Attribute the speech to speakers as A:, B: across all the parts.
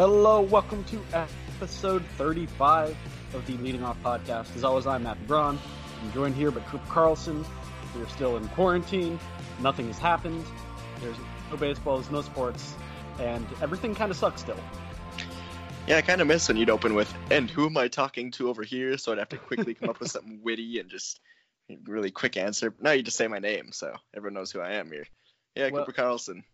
A: Hello, welcome to episode 35 of the Leading Off Podcast. As always, I'm Matt Braun. I'm joined here by Cooper Carlson. We're still in quarantine. Nothing has happened. There's no baseball, there's no sports, and everything kind of sucks still.
B: Yeah, I kind of miss when you'd open with, and who am I talking to over here? So I'd have to quickly come up with something witty and just really quick answer. Now you just say my name, so everyone knows who I am here. Yeah,
A: Well-
B: Cooper Carlson.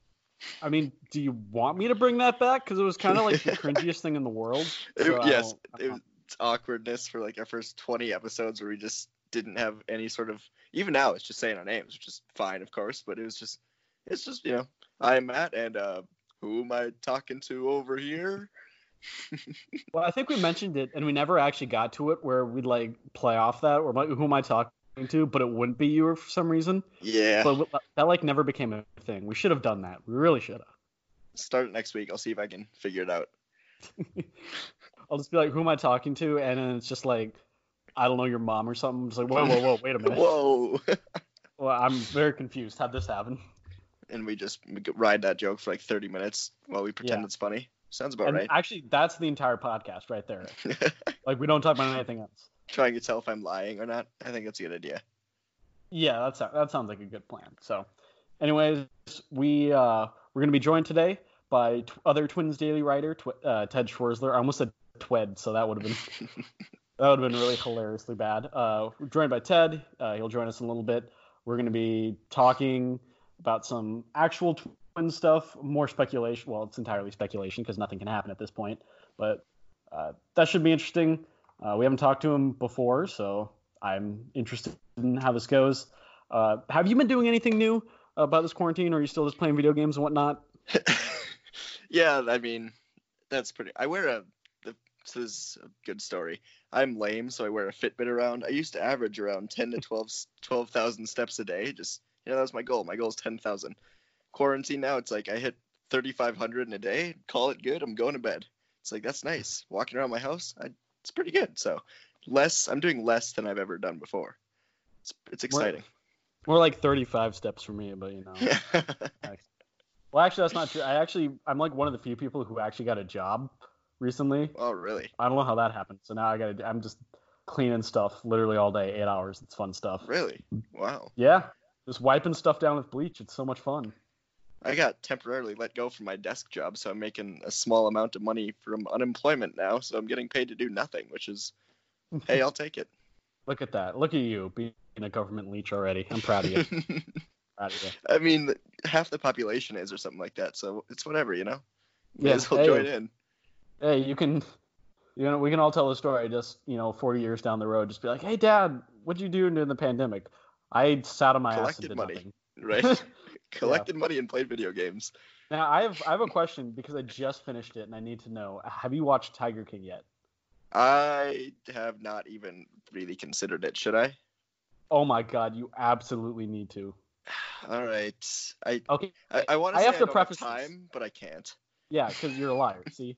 A: I mean, do you want me to bring that back? Because it was kind of like the cringiest thing in the world. So I
B: yes, it was awkwardness for like our first 20 episodes where we just didn't have any sort of. Even now, it's just saying our names, which is fine, of course, but it was just, it's just you know, I'm Matt, and uh, who am I talking to over here?
A: Well, I think we mentioned it, and we never actually got to it where we'd like play off that, or like, who am I talking to? But it wouldn't be you for some reason.
B: Yeah,
A: But that like never became a thing. We should have done that. We really should have.
B: start next week. I'll see if I can figure it out.
A: I'll just be like, who am I talking to? And then it's just like, I don't know, your mom or something. It's like, whoa, whoa, whoa, wait a minute.
B: Whoa.
A: Well, I'm very confused. How'd this happen?
B: and we just ride that joke for like 30 minutes while we pretend
A: Yeah.
B: it's funny. Sounds about
A: and
B: right.
A: actually, that's the entire podcast right there. Like, we don't talk about anything else.
B: Trying to tell if I'm lying or not. I think that's a good idea.
A: Yeah, that's that sounds like a good plan. So, anyways, we uh, we're gonna be joined today by t- other Twins Daily writer tw- uh, Ted Schwerzler. I almost said Twed, so that would have been that would have been really hilariously bad. Uh, we're joined by Ted. Uh, he'll join us in a little bit. We're going to be talking about some actual twin stuff, more speculation. Well, it's entirely speculation because nothing can happen at this point. But uh, that should be interesting. Uh, we haven't talked to him before, so I'm interested in how this goes. Uh, have you been doing anything new about this quarantine, or are you still just playing video games and whatnot?
B: yeah, I mean, that's pretty. I wear a. This is a good story. I'm lame, so I wear a Fitbit around. I used to average around 10 to 12 12,000 steps a day. Just you know, that was my goal. My goal is 10,000. Quarantine now, it's like I hit 3,500 in a day. Call it good. I'm going to bed. It's like that's nice. Walking around my house, I, it's pretty good. So less. I'm doing less than I've ever done before. It's it's exciting.
A: More like 35 steps for me, but you know. Well, actually, that's not true. I actually, I'm like one of the few people who actually got a job recently.
B: oh really?
A: I don't know how that happened. So now I got to, I'm just cleaning stuff literally all day, eight hours. It's fun stuff.
B: Really? Wow.
A: Yeah. Just wiping stuff down with bleach. It's so much fun.
B: I got temporarily let go from my desk job, so I'm making a small amount of money from unemployment now. So I'm getting paid to do nothing, which is, hey, I'll take it.
A: Look at that. Look at you being a government leech already. I'm proud of you. proud of you.
B: I mean, half the population is or something like that, so it's whatever, you know. May
A: Yeah.
B: as well
A: Hey,
B: join in.
A: hey, you can, you know, we can all tell the story just, you know, 40 years down the road. Just be like, hey, dad, what'd you do during the pandemic? I sat on my ass and
B: Collected
A: did
B: money.
A: nothing.
B: Right? Collected money and played video games.
A: Now I have I have a question because I just finished it and I need to know. Have you watched Tiger King yet?
B: I have not even really considered it. Should I?
A: Oh my god, you absolutely need to.
B: All right. I
A: Okay.
B: I, I want to
A: I have to preface
B: have
A: this.
B: time, but I can't.
A: Yeah, because you're a liar. See,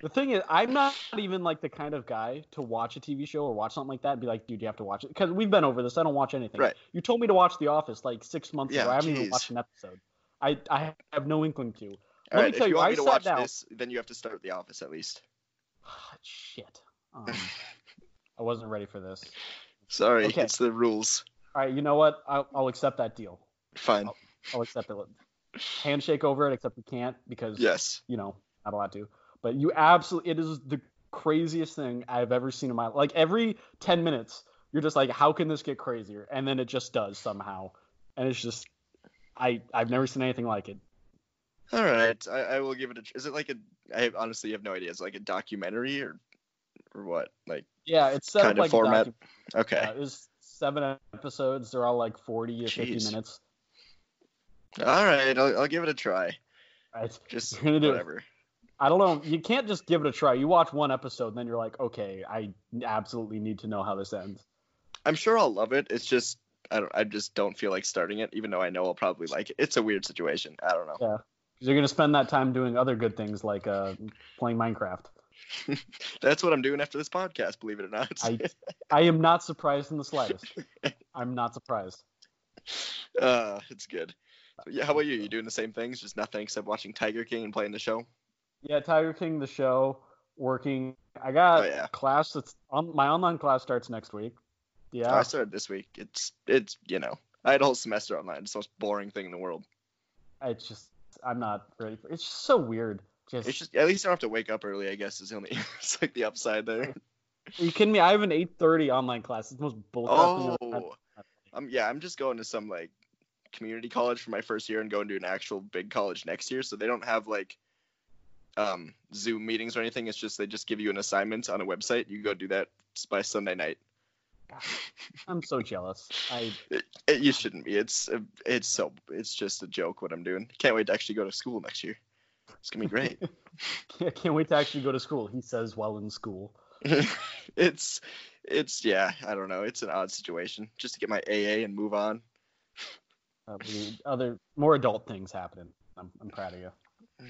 A: the thing is, I'm not even like the kind of guy to watch a TV show or watch something like that and be like, dude, you have to watch it. Because we've been over this. I don't watch anything.
B: Right.
A: You told me to watch The Office like six months
B: Yeah,
A: ago. I haven't even watched an episode. I I have no inkling to.
B: All
A: Let me
B: right.
A: tell
B: if
A: you,
B: you want
A: I
B: me to
A: sat
B: watch
A: down-
B: this, then you have to start The Office at least.
A: Shit. Um, I wasn't ready for this.
B: Sorry,
A: Okay.
B: it's the rules.
A: All right, you know what? I'll, I'll accept that deal.
B: Fine.
A: I'll accept it. Handshake over it, except we can't because
B: Yes.
A: you know not allowed to. But you absolutely, it is the craziest thing I've ever seen in my life. like every ten minutes. You're just like, how can this get crazier? And then it just does somehow, and it's just I I've never seen anything like it.
B: All right, I, I will give it a. Is it like a? I honestly have no idea. Is it like a documentary or, or what? Like
A: Yeah, it's set
B: Kind of
A: like
B: format?
A: Docu-
B: okay,
A: yeah, it was seven episodes. They're all like forty or fifty minutes.
B: all right, I'll, I'll give it a try.
A: Right.
B: Just whatever.
A: I don't know. You can't just give it a try. You watch one episode and then you're like, okay, I absolutely need to know how this ends.
B: I'm sure I'll love it. It's just I don't. I just don't feel like starting it, even though I know I'll probably like it. It's a weird situation. I don't know.
A: Yeah. Because you're gonna spend that time doing other good things like uh, playing Minecraft.
B: That's what I'm doing after this podcast. Believe it or not.
A: I I am not surprised in the slightest. I'm not surprised.
B: uh, it's good. So, yeah, how about you? You doing the same things? Just nothing except watching Tiger King and playing the show.
A: Yeah, Tiger King, the show, working. I got
B: Oh, yeah.
A: class that's on my online class starts next week. Yeah,
B: I started this week. It's it's you know I had a whole semester online. It's the most boring thing in the world.
A: it's just I'm not ready for. It's just so weird. Just,
B: It's just at least I don't have to wake up early. I guess is the only it's like the upside there.
A: are you kidding me? I have an 8:30 online class. It's the most bullshit
B: Oh, um, yeah. I'm just going to some like community college for my first year and going to an actual big college next year. So they don't have like um Zoom meetings or anything. It's just they just give you an assignment on a website. You go do that by Sunday night.
A: I'm so jealous. I
B: It, it, you shouldn't be. It's it's so it's just a joke what I'm doing. Can't wait to actually go to school next year. It's gonna be great.
A: I can't wait to actually go to school. He says while in school.
B: it's it's yeah. I don't know. It's an odd situation. Just to get my AA and move on.
A: Uh, other more adult things happening. I'm, I'm proud of you.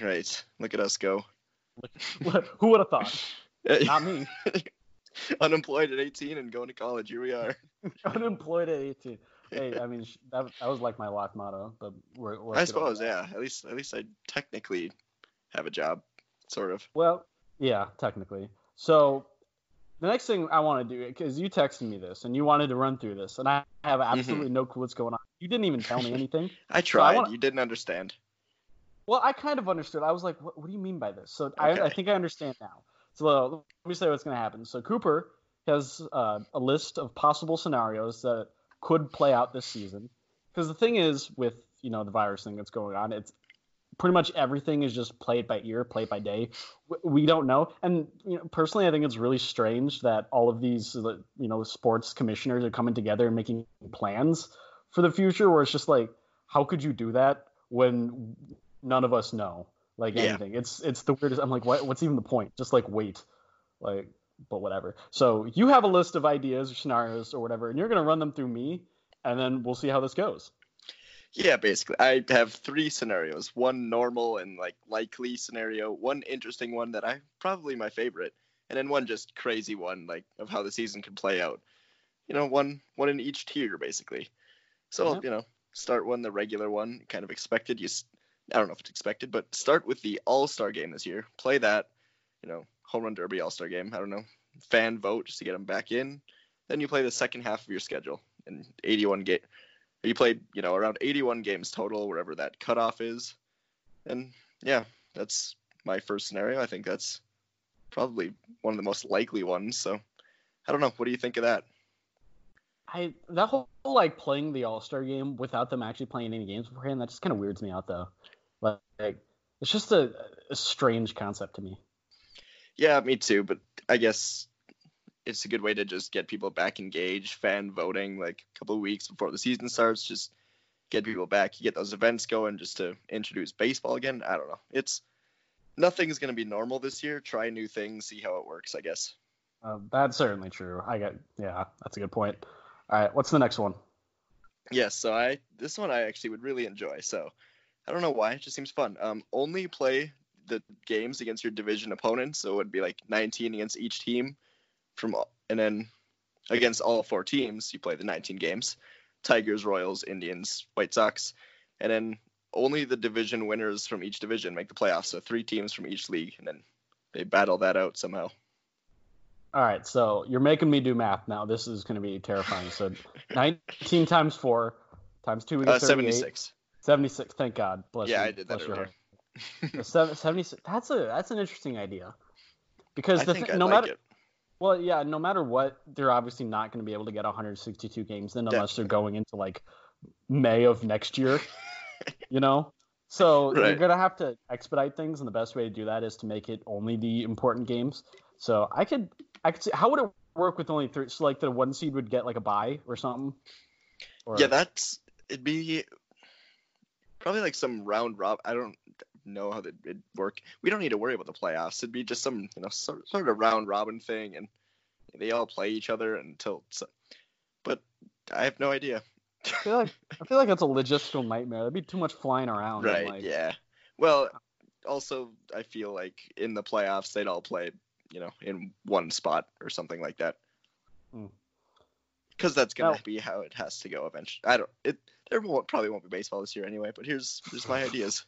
B: Right. Look at us go.
A: Who would have thought? Not me.
B: Unemployed at 18 and going to college. Here we are.
A: Unemployed at 18. Hey, I mean that, that was like my life motto, but we're, we're
B: I suppose, yeah. At least at least I technically have a job, sort of.
A: Well, yeah, technically. So the next thing I want to do, because you texted me this and you wanted to run through this, and I have
B: Mm-hmm.
A: absolutely no clue what's going on. You didn't even tell me anything.
B: I tried.
A: wanna-
B: You didn't understand.
A: Well, I kind of understood. I was like, what, what do you mean by this? So I, I think I understand now. So uh, let me say what's going to happen. So Cooper has uh, a list of possible scenarios that could play out this season. Because the thing is, with you know the virus thing that's going on, it's pretty much everything is just played by ear, played by day. We don't know. And you know, personally, I think it's really strange that all of these uh, you know sports commissioners are coming together and making plans for the future. Where it's just like, how could you do that when none of us know like
B: Yeah.
A: anything? It's it's the weirdest. I'm like, what, what's even the point? Just like wait, like. But whatever. So you have a list of ideas or scenarios or whatever, and you're gonna run them through me, and then we'll see how this goes.
B: Yeah, basically. I have three scenarios. One normal and like likely scenario, one interesting one that I probably my favorite, and then one just crazy one like of how the season could play out. You know, one one in each tier basically. So,
A: Yeah.
B: you know, start one the regular one, kind of expected. You I don't know if it's expected, but start with the All-Star game this year. Play that, you know, home run derby All-Star game. I don't know. Fan vote just to get them back in. Then you play the second half of your schedule in 81 game you played, you know, around 81 games total, wherever that cutoff is. And yeah, that's my first scenario. I think that's probably one of the most likely ones. So I don't know. What do you think of that?
A: I that whole like playing the All Star game without them actually playing any games beforehand, that just kind of weirds me out though. Like, it's just a, a strange concept to me.
B: Yeah, me too. But I guess it's a good way to just get people back engaged, fan voting, like a couple of weeks before the season starts. Just get people back. You get those events going just to introduce baseball again. I don't know. It's nothing's gonna be normal this year. Try new things, see how it works. I guess.
A: Uh, that's certainly true. I got yeah, that's a good point. All right, what's the next one?
B: Yes, so I this one I actually would really enjoy. So I don't know why, it just seems fun. Um, only play the games against your division opponents, so it would be like 19 against each team, from and then against all four teams you play the 19 games: Tigers, Royals, Indians, White Sox, and then only the division winners from each division make the playoffs. So three teams from each league, and then they battle that out somehow.
A: All right, so you're making me do math now. This is going to be terrifying. So 19 times four times two,
B: Uh,
A: get
B: 76.
A: 76. Thank God. Bless
B: Yeah,
A: you.
B: I did that earlier.
A: Seven- 76. That's a that's an interesting idea. Because
B: I
A: the
B: I
A: no
B: like
A: matter
B: it.
A: Well, yeah, no matter what, they're obviously not going to be able to get 162 games then unless they're going into like May of next year. you know. So you're gonna have to expedite things, and the best way to do that is to make it only the important games. So I could, I could see how would it work with only three? So like the one seed would get like a bye or something. Or,
B: Yeah, that's it'd be probably like some round rob. I don't know how that it'd work. We don't need to worry about the playoffs. It'd be just some you know sort, sort of round robin thing, and they all play each other until. So, but I have no idea.
A: I feel like I feel like that's a logistical nightmare. That'd be too much flying around.
B: Right?
A: like-
B: yeah. Well, also I feel like in the playoffs they'd all play you know in one spot or something like that.
A: Hmm.
B: Because that's gonna be how it has to go eventually. I don't. It there won't, probably won't be baseball this year anyway. But here's here's my ideas.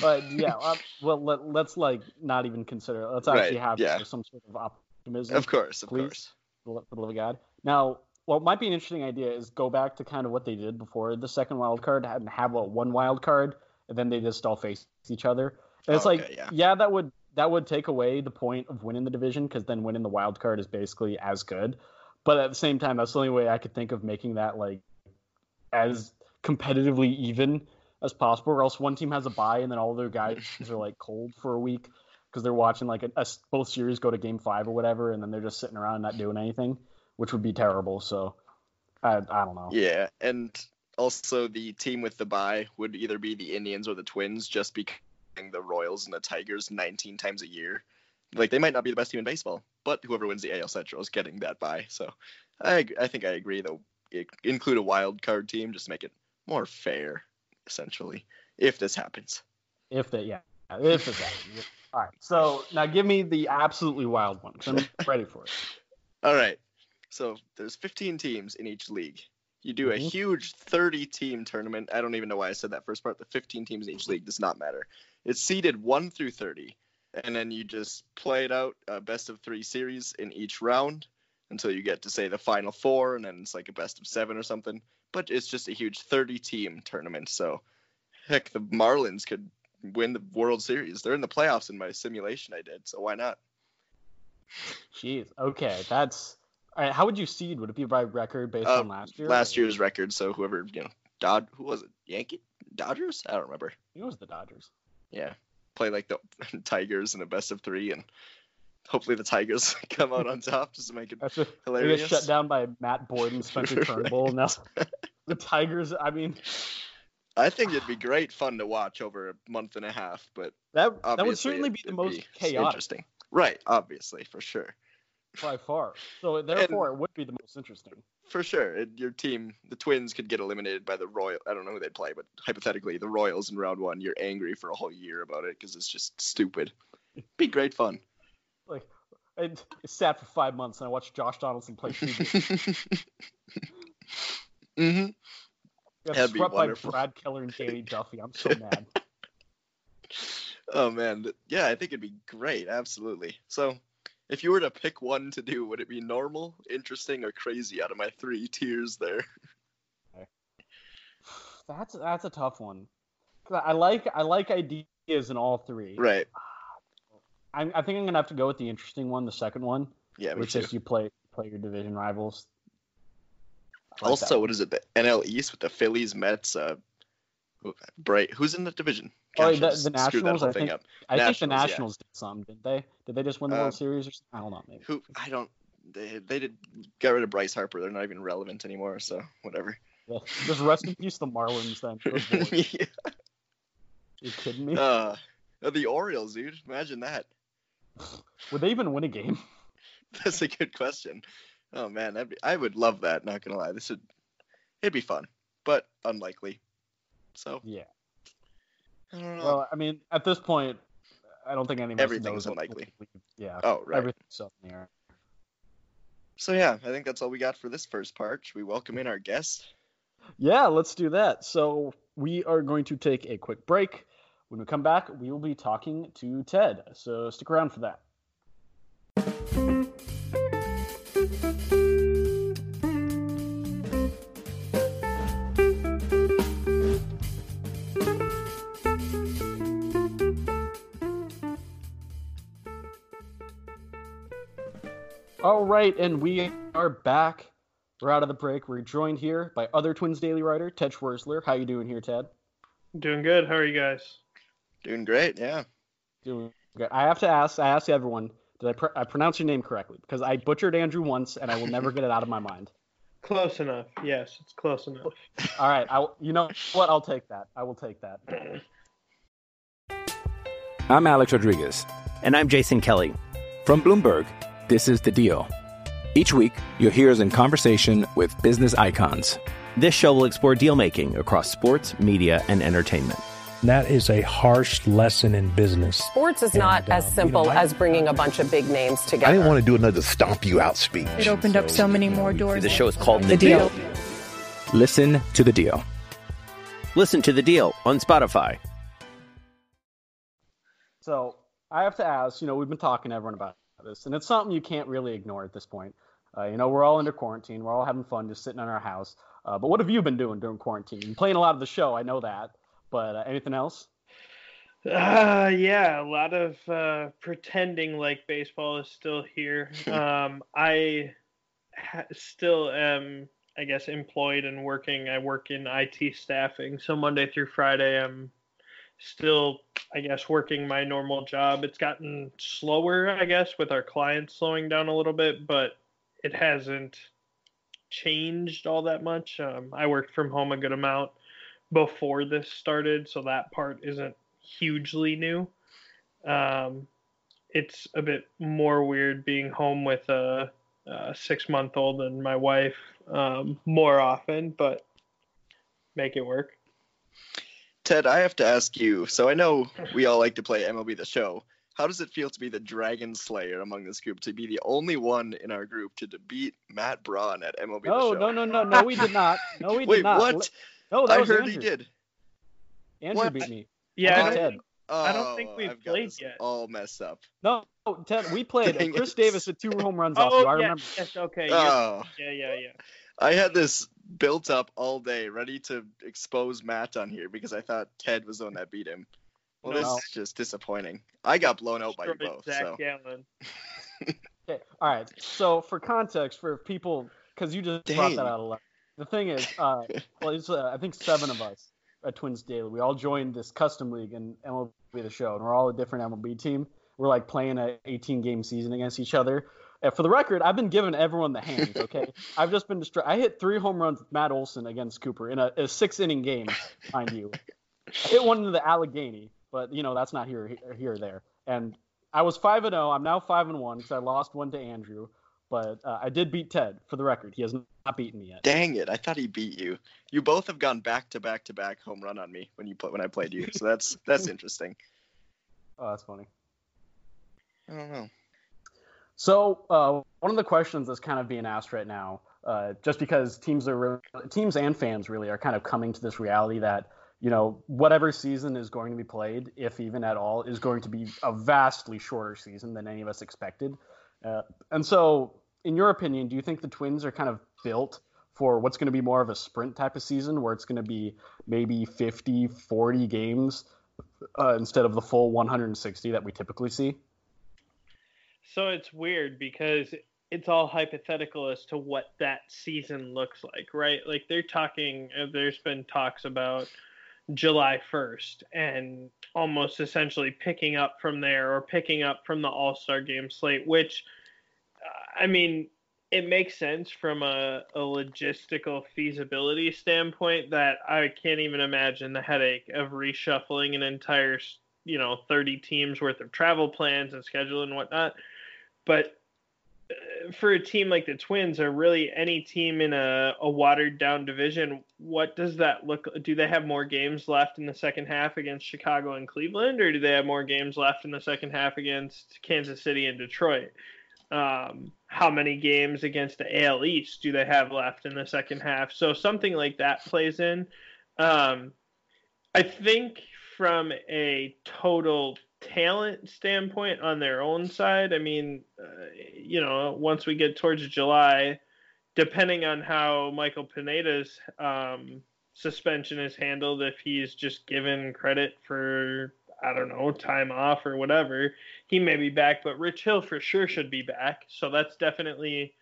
A: But yeah, well let, let's like not even consider. it. Let's
B: Right,
A: actually have
B: yeah.
A: some sort of optimism.
B: Of course, of
A: Please.
B: course.
A: for the love of God. Now, what might be an interesting idea is go back to kind of what they did before the second wild card and have a one wild card, and then they just all face each other. And it's
B: Okay,
A: like,
B: yeah.
A: that would that would take away the point of winning the division because then winning the wild card is basically as good. But at the same time, that's the only way I could think of making that like as competitively even as possible. Or else one team has a bye and then all their guys are like cold for a week because they're watching like a, a both series go to game five or whatever, and then they're just sitting around not doing anything, which would be terrible. So I I don't know.
B: Yeah, and also the team with the bye would either be the Indians or the Twins, just because the Royals and the Tigers 19 times a year. Like they might not be the best team in baseball, but whoever wins the AL Central is getting that bye. So I I think I agree though. Include a wild card team, just to make it more fair, essentially, if this happens.
A: If they yeah if it's happening. All right. So now give me the absolutely wild one I'm ready for it.
B: All right. So there's 15 teams in each league. You do a
A: Mhm.
B: huge 30 team tournament. I don't even know why I said that first part. The 15 teams in each league does not matter. It's seeded 1 through 30. And then you just play it out, a best of three series in each round until you get to, say, the final four. And then it's like a best of seven or something. But it's just a huge 30 team tournament. So, heck, the Marlins could win the World Series. They're in the playoffs in my simulation I did. So, why not?
A: Jeez. Okay. That's all right. How would you seed? Would it be by record based
B: Uh,
A: on last year?
B: last year's record. So whoever you know, Dod, who was it? Yankee, Dodgers? I don't remember.
A: It was the Dodgers.
B: Yeah, play like the Tigers in a best of three, and hopefully the Tigers come out on top just to make it
A: After they
B: hilarious.
A: shut down by Matt Boyd, and Spencer Turnbull, and now the Tigers. I mean,
B: I think it'd be great fun to watch over a month and a half, but
A: that that would certainly
B: it-
A: be the most
B: s-
A: chaotic
B: Interesting, right? Obviously, for sure,
A: by far. So therefore, it would be the most interesting.
B: for sure. It, your team, the Twins, could get eliminated by the Royal. I don't know who they'd play, but hypothetically, the Royals in round one. You're angry for a whole year about it because it's just stupid. Be great fun.
A: Like, I, sat for five months and I watched Josh Donaldson play two games.
B: hmm
A: Got
B: That'd be
A: swept by. Brad Keller and Danny Duffy. I'm so mad.
B: Oh man, yeah, I think it'd be great. Absolutely. So, if you were to pick one to do, would it be normal, interesting, or crazy out of my three tiers there?
A: That's that's a tough one. I like I like ideas in all three.
B: Right.
A: I, I think I'm gonna have to go with the interesting one, the second one,
B: Yeah.
A: Which
B: too.
A: is you play play your division rivals. Like
B: Also,
A: that.
B: what is it? The NL East with the Phillies, Mets, uh, who- Bright. Who's in the division?
A: Oh, the- the Nationals, I think-. I think the
B: Nationals, yeah.
A: Did some, didn't they? Did they just win the
B: Uh,
A: World Series or something? I don't know, maybe.
B: Who? I don't. They, they did get rid of Bryce Harper. They're not even relevant anymore. So whatever.
A: Well, just rest in peace, the Marlins. Then.
B: Yeah.
A: you kidding me?
B: uh, the Orioles, dude. Imagine that.
A: Would they even win a game?
B: That's a good question. Oh man, that'd be, I would love that. Not gonna lie, this would it'd be fun, but unlikely. So
A: Yeah.
B: I don't know.
A: Well, I mean, at this point, I don't think any of us
B: Everything's
A: knows
B: unlikely.
A: Yeah.
B: oh right.
A: Everything's up in the air.
B: So yeah, I think that's all we got for this first part. Should we welcome in our guest?
A: Yeah, let's do that. So we are going to take a quick break. When we come back, we will be talking to Ted. So stick around for that. All right, and we are back. We're out of the break. We're joined here by other Twins Daily writer Ted Schwerzler. How you doing here, Ted?
C: Doing good. How are you guys?
B: Doing great, yeah.
A: Doing good. I have to ask. I asked everyone. Did I, pr- I pronounce your name correctly? Because I butchered Andrew once, and I will never get it out of my mind.
C: Close enough. Yes, it's close enough.
A: All right. I, will- you know what? I'll take that. I will take that.
D: I'm Alex Rodriguez.
E: And I'm Jason Kelly.
D: From Bloomberg, this is The Deal. Each week, you'll hear us in conversation with business icons.
E: This show will explore deal making across sports, media, and entertainment.
F: That is a harsh lesson in business.
G: Sports is not
F: And,
G: as simple
F: you know, I-
G: as bringing a bunch of big names together.
H: I didn't want to do another stomp you out speech.
I: It opened up so many more doors.
E: The show is called
I: The Deal.
D: Listen to The Deal.
E: Listen to The Deal on Spotify.
A: So I have to ask. You know, we've been talking to everyone about this, and it's something you can't really ignore at this point. Uh, you know, we're all under quarantine. We're all having fun, just sitting in our house. Uh, but what have you been doing during quarantine? You're playing a lot of the show. I know that. But uh, anything else?
C: Uh, yeah, a lot of uh, pretending like baseball is still here. Um, I ha- still am, I guess, employed and working. I work in IT staffing, so Monday through Friday, I'm still, I guess, working my normal job. It's gotten slower, I guess, with our clients slowing down a little bit, but it hasn't changed all that much. Um, I worked from home a good amount before this started, so that part isn't hugely new. Um, it's a bit more weird being home with a, a six month old and my wife um, more often, but make it work.
B: Ted, I have to ask you. So I know we all like to play MLB The Show. How does it feel to be the Dragon Slayer among this group? To be the only one in our group to beat Matt Braun at MLB
A: No,
B: The Show?
A: no, no, no, no. We did not. No, we did
B: Wait,
A: not.
B: what?
A: No, that
B: I
A: was
B: heard
A: Andrew.
B: he did.
A: Andrew
B: What?
A: beat me.
C: Yeah, I
A: I
C: don't,
A: Ted.
C: think, I don't think
B: Oh,
C: we've
B: I've got
C: played
B: this
C: yet.
B: All messed up.
A: No, Ted, we played. Chris. Davis had two home runs oh, off you.
C: oh,
A: I
C: yeah,
A: remember.
C: yes, okay.
B: Oh,
C: yeah, yeah, yeah.
B: I had this built up all day, ready to expose Matt on here because I thought Ted was the one that beat him. Well, this is just disappointing. I got blown out by you both.
C: Zach
B: So
C: Gallen.
A: Okay. All right. So for context, for people, because you just brought that out of left. The thing is, uh, well, it's uh, I think seven of us at Twins Daily. We all joined this custom league in MLB The Show, and we're all a different MLB team. We're like playing a 18 game season against each other. And for the record, I've been giving everyone the hands. Okay, I've just been distracted. I hit three home runs with Matt Olson against Cooper in a, a six inning game, mind you. I hit one into the Allegheny, but you know that's not here here or there. And I was five and zero. I'm now five and one because I lost one to Andrew, but uh, I did beat Ted for the record. He has beaten me yet.
B: dang it, I thought he beat you. You both have gone back to back to back home run on me when you play when I played you. So that's that's interesting.
A: Oh, that's funny.
B: I don't know.
A: So uh, one of the questions that's kind of being asked right now, uh, just because teams are re- teams and fans really are kind of coming to this reality that you know whatever season is going to be played, if even at all, is going to be a vastly shorter season than any of us expected. Uh, and so, in your opinion, do you think the Twins are kind of built for what's going to be more of a sprint type of season, where it's going to be maybe 50, 40 games uh, instead of the full 160 that we typically see?
C: So it's weird because it's all hypothetical as to what that season looks like, right? Like they're talking, uh, there's been talks about July 1st and almost essentially picking up from there or picking up from the All Star game slate, which, uh, I mean, it makes sense from a, a logistical feasibility standpoint that I can't even imagine the headache of reshuffling an entire, you know, 30 teams worth of travel plans and schedule and whatnot. But uh, for a team like the Twins, or really any team in a, a watered down division, what does that look? Do they have more games left in the second half against Chicago and Cleveland, or do they have more games left in the second half against Kansas City and Detroit? Um, how many games against the AL East do they have left in the second half? So something like that plays in. Um, I think from a total talent standpoint on their own side, I mean, uh, you know, once we get towards July, depending on how Michael Pineda's um, suspension is handled, if he's just given credit for, I don't know, time off or whatever, he may be back. But Rich Hill for sure should be back. So that's definitely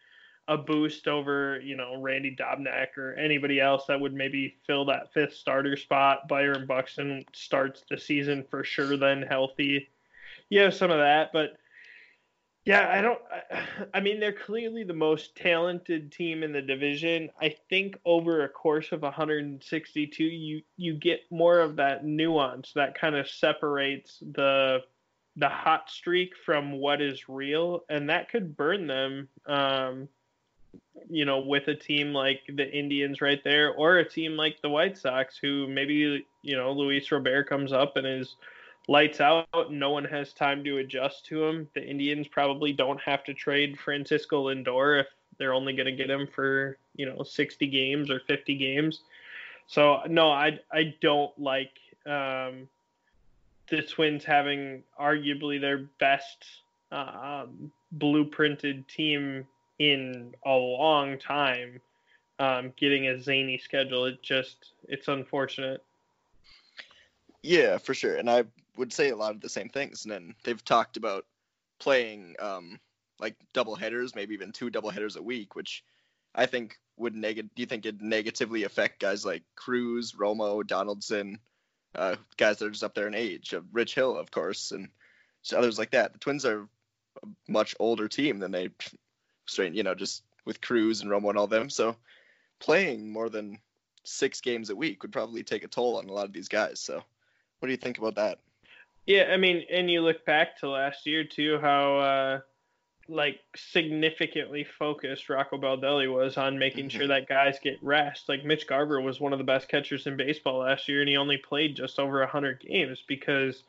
C: a boost over, you know, Randy Dobnak or anybody else that would maybe fill that fifth starter spot. Byron Buxton starts the season for sure, then healthy. You have some of that, but yeah, I don't. I mean, they're clearly the most talented team in the division. I think over a course of 162, you you get more of that nuance that kind of separates the the hot streak from what is real, and that could burn them. Um, you know, with a team like the Indians right there, or a team like the White Sox, who maybe you know Luis Robert comes up and is lights out. No one has time to adjust to him. The Indians probably don't have to trade Francisco Lindor if they're only going to get him for you know 60 games or 50 games. So no, I I don't like um, the Twins having arguably their best um, blueprinted team in a long time. Um, getting a zany schedule, it just it's unfortunate.
B: Yeah, for sure. And I would say a lot of the same things. And then they've talked about playing um, like double headers, maybe even two double headers a week, which I think would negative. Do you think it negatively affect guys like Cruz, Romo, Donaldson, uh, guys that are just up there in age? Uh, Rich Hill, of course, and others like that. The Twins are a much older team than they straight, you know, just with Cruz and Romo and all them. So playing more than six games a week would probably take a toll on a lot of these guys. So what do you think about that?
C: Yeah, I mean, and you look back to last year too, how uh, like significantly focused Rocco Baldelli was on making sure mm-hmm. that guys get rest. Like Mitch Garver was one of the best catchers in baseball last year, and he only played just over hundred games because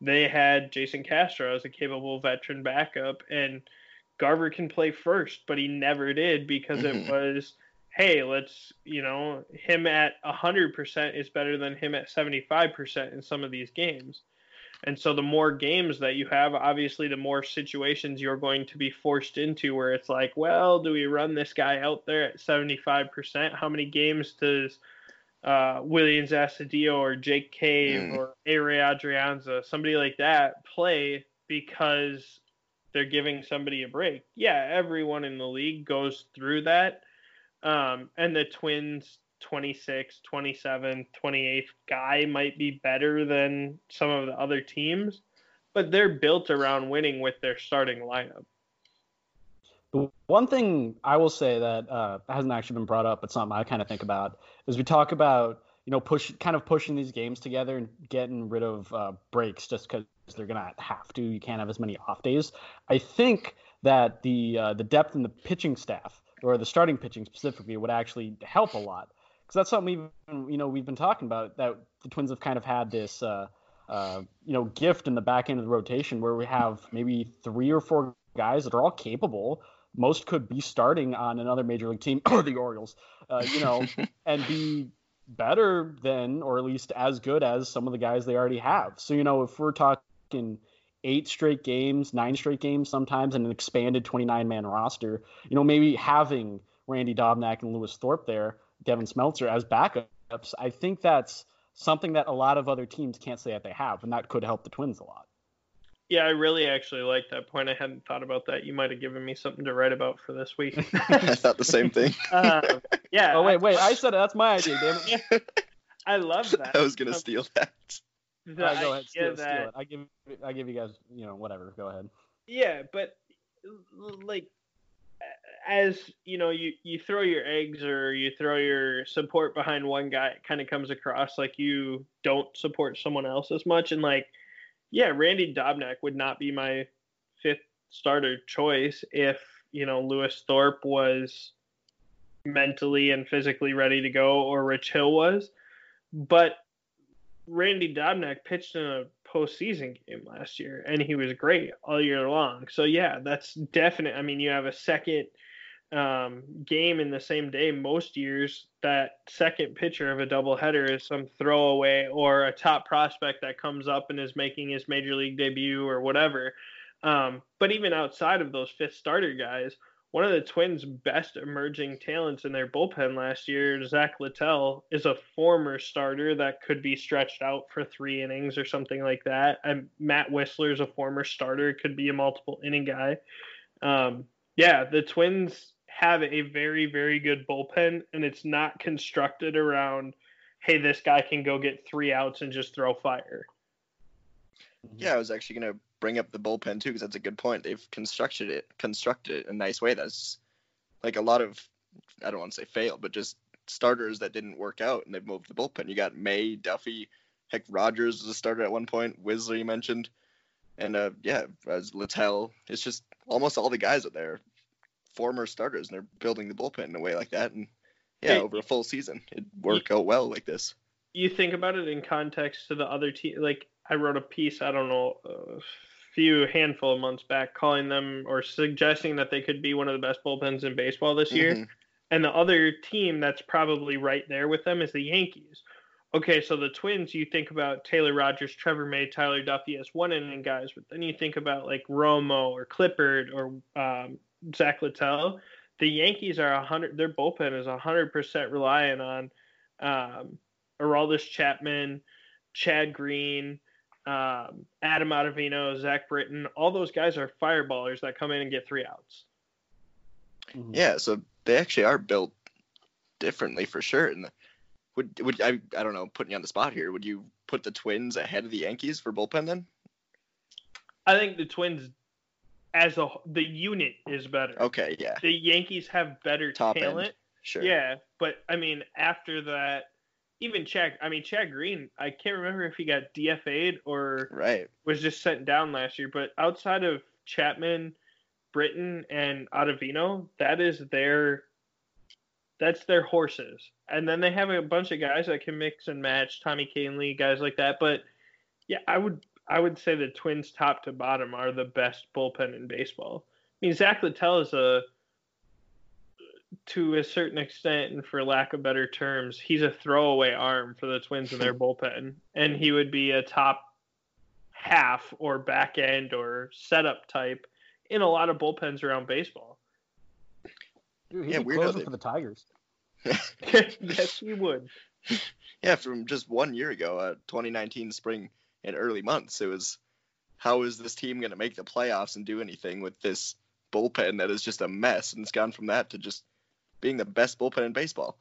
C: they had Jason Castro as a capable veteran backup, and Garver can play first, but he never did because mm-hmm. it was hey, let's, you know, him at 100% is better than him at 75% in some of these games. And so the more games that you have, obviously, the more situations you're going to be forced into where it's like, well, do we run this guy out there at 75%? How many games does uh, Willians Astudillo or Jake Cave mm. or Ehire Adrianza, somebody like that, play because they're giving somebody a break? Yeah, everyone in the league goes through that. Um, and the Twins 26, 27, 28th guy might be better than some of the other teams, but they're built around winning with their starting lineup.
A: One thing I will say that uh, hasn't actually been brought up, but something I kind of think about is we talk about you know push kind of pushing these games together and getting rid of uh, breaks just because they're gonna have to. You can't have as many off days. I think that the uh, the depth in the pitching staff or the starting pitching specifically would actually help a lot because that's something we've you know we've been talking about that the Twins have kind of had this uh, uh, you know gift in the back end of the rotation where we have maybe three or four guys that are all capable. Most could be starting on another major league team or the Orioles, uh, you know, and be better than or at least as good as some of the guys they already have. So you know if we're talking eight straight games, nine straight games sometimes, and an expanded 29 man roster, you know, maybe having Randy Dobnak and Lewis Thorpe there, Devin Smeltzer as backups, I think that's something that a lot of other teams can't say that they have, and that could help the Twins a lot.
C: Yeah, I really actually like that point. I hadn't thought about that. You might have given me something to write about for this week.
B: I thought the same thing.
C: um, yeah.
A: Oh wait, wait. I said it. That's my idea. Damn
C: it. I love that.
B: I was gonna um, steal that
A: the go ahead, steal, that, steal it. I give I give you guys, you know, whatever. Go ahead.
C: Yeah, but like as you know, you you throw your eggs or you throw your support behind one guy, it kind of comes across like you don't support someone else as much. And like, yeah, Randy Dobnak would not be my fifth starter choice if you know Lewis Thorpe was mentally and physically ready to go or Rich Hill was. But Randy Dobnak pitched in a postseason game last year, and he was great all year long. So yeah, that's definite. I mean, you have a second um, game in the same day most years. That second pitcher of a doubleheader is some throwaway or a top prospect that comes up and is making his major league debut or whatever. Um, but even outside of those fifth starter guys, one of the Twins' best emerging talents in their bullpen last year, Zach Littell, is a former starter that could be stretched out for three innings or something like that. And Matt Wisler is a former starter, could be a multiple inning guy. Um, yeah, the Twins have a very, very good bullpen and it's not constructed around, hey, this guy can go get three outs and just throw fire.
B: Yeah, I was actually gonna bring up the bullpen too because that's a good point. They've constructed it constructed it in a nice way. That's like a lot of I don't want to say fail, but just starters that didn't work out and they've moved the bullpen. You got May, Duffey, heck Rogers was a starter at one point, Wisler you mentioned. And uh yeah, as Littell, it's just almost all the guys are there former starters and they're building the bullpen in a way like that and yeah,
C: Hey,
B: over a full season it work out well like this.
C: You think about it in context to the other team. Like I wrote a piece, I don't know, a few handful of months back, calling them or suggesting that they could be one of the best bullpens in baseball this year.
B: Mhm.
C: And the other team that's probably right there with them is the Yankees. Okay, so the Twins, you think about Taylor Rogers, Trevor May, Tyler Duffey as one inning guys, but then you think about like Romo or Clippard or um, Zach Littell. The Yankees are a hundred. Their bullpen is a hundred percent relying on um, Aroldis Chapman, Chad Green, um, Adam Ottavino, Zach Britton. All those guys are fireballers that come in and get three outs.
A: Mhm.
B: Yeah, so they actually are built differently for sure. And would would I I don't know, putting you on the spot here, would you put the Twins ahead of the Yankees for bullpen then?
C: I think the Twins, as a the unit, is better.
B: Okay, yeah,
C: The Yankees have better
B: Top end.
C: talent.
B: sure.
C: Yeah, but I mean, after that, even Chad. I mean, Chad Green. I can't remember if he got DFA'd or
B: Right.
C: was just sent down last year. But outside of Chapman, Britton, and Ottavino, that is their that's their horses. And then they have a bunch of guys that can mix and match, Tommy Kahnle, guys like that. But yeah, I would I would say the Twins top to bottom are the best bullpen in baseball. I mean, Zach Littell is a to a certain extent, and for lack of better terms, he's a throwaway arm for the Twins in their bullpen, and he would be a top half or back end or setup type in a lot of bullpens around baseball.
A: Dude, he'd
B: Yeah,
A: be
B: weird how
A: closing
B: they-
A: for the Tigers.
C: yes, he would.
B: Yeah, from just one year ago, uh, 2019 spring and early months, it was how is this team going to make the playoffs and do anything with this bullpen that is just a mess? And it's gone from that to just being the best bullpen in baseball.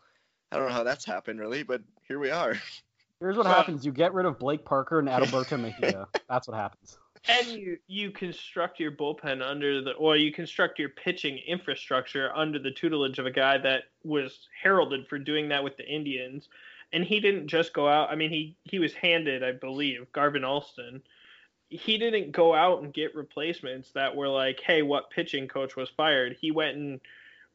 B: I don't know how that's happened really, but here we are.
A: Here's what
C: Well-
A: happens: you get rid of Blake Parker and Adalberto Mejia. That's what happens.
C: And you you construct your bullpen under the or you construct your pitching infrastructure under the tutelage of a guy that was heralded for doing that with the Indians. And he didn't just go out. I mean, he he was handed, I believe, Garvin Alston. He didn't go out and get replacements that were like, "Hey, what pitching coach was fired?" He went and,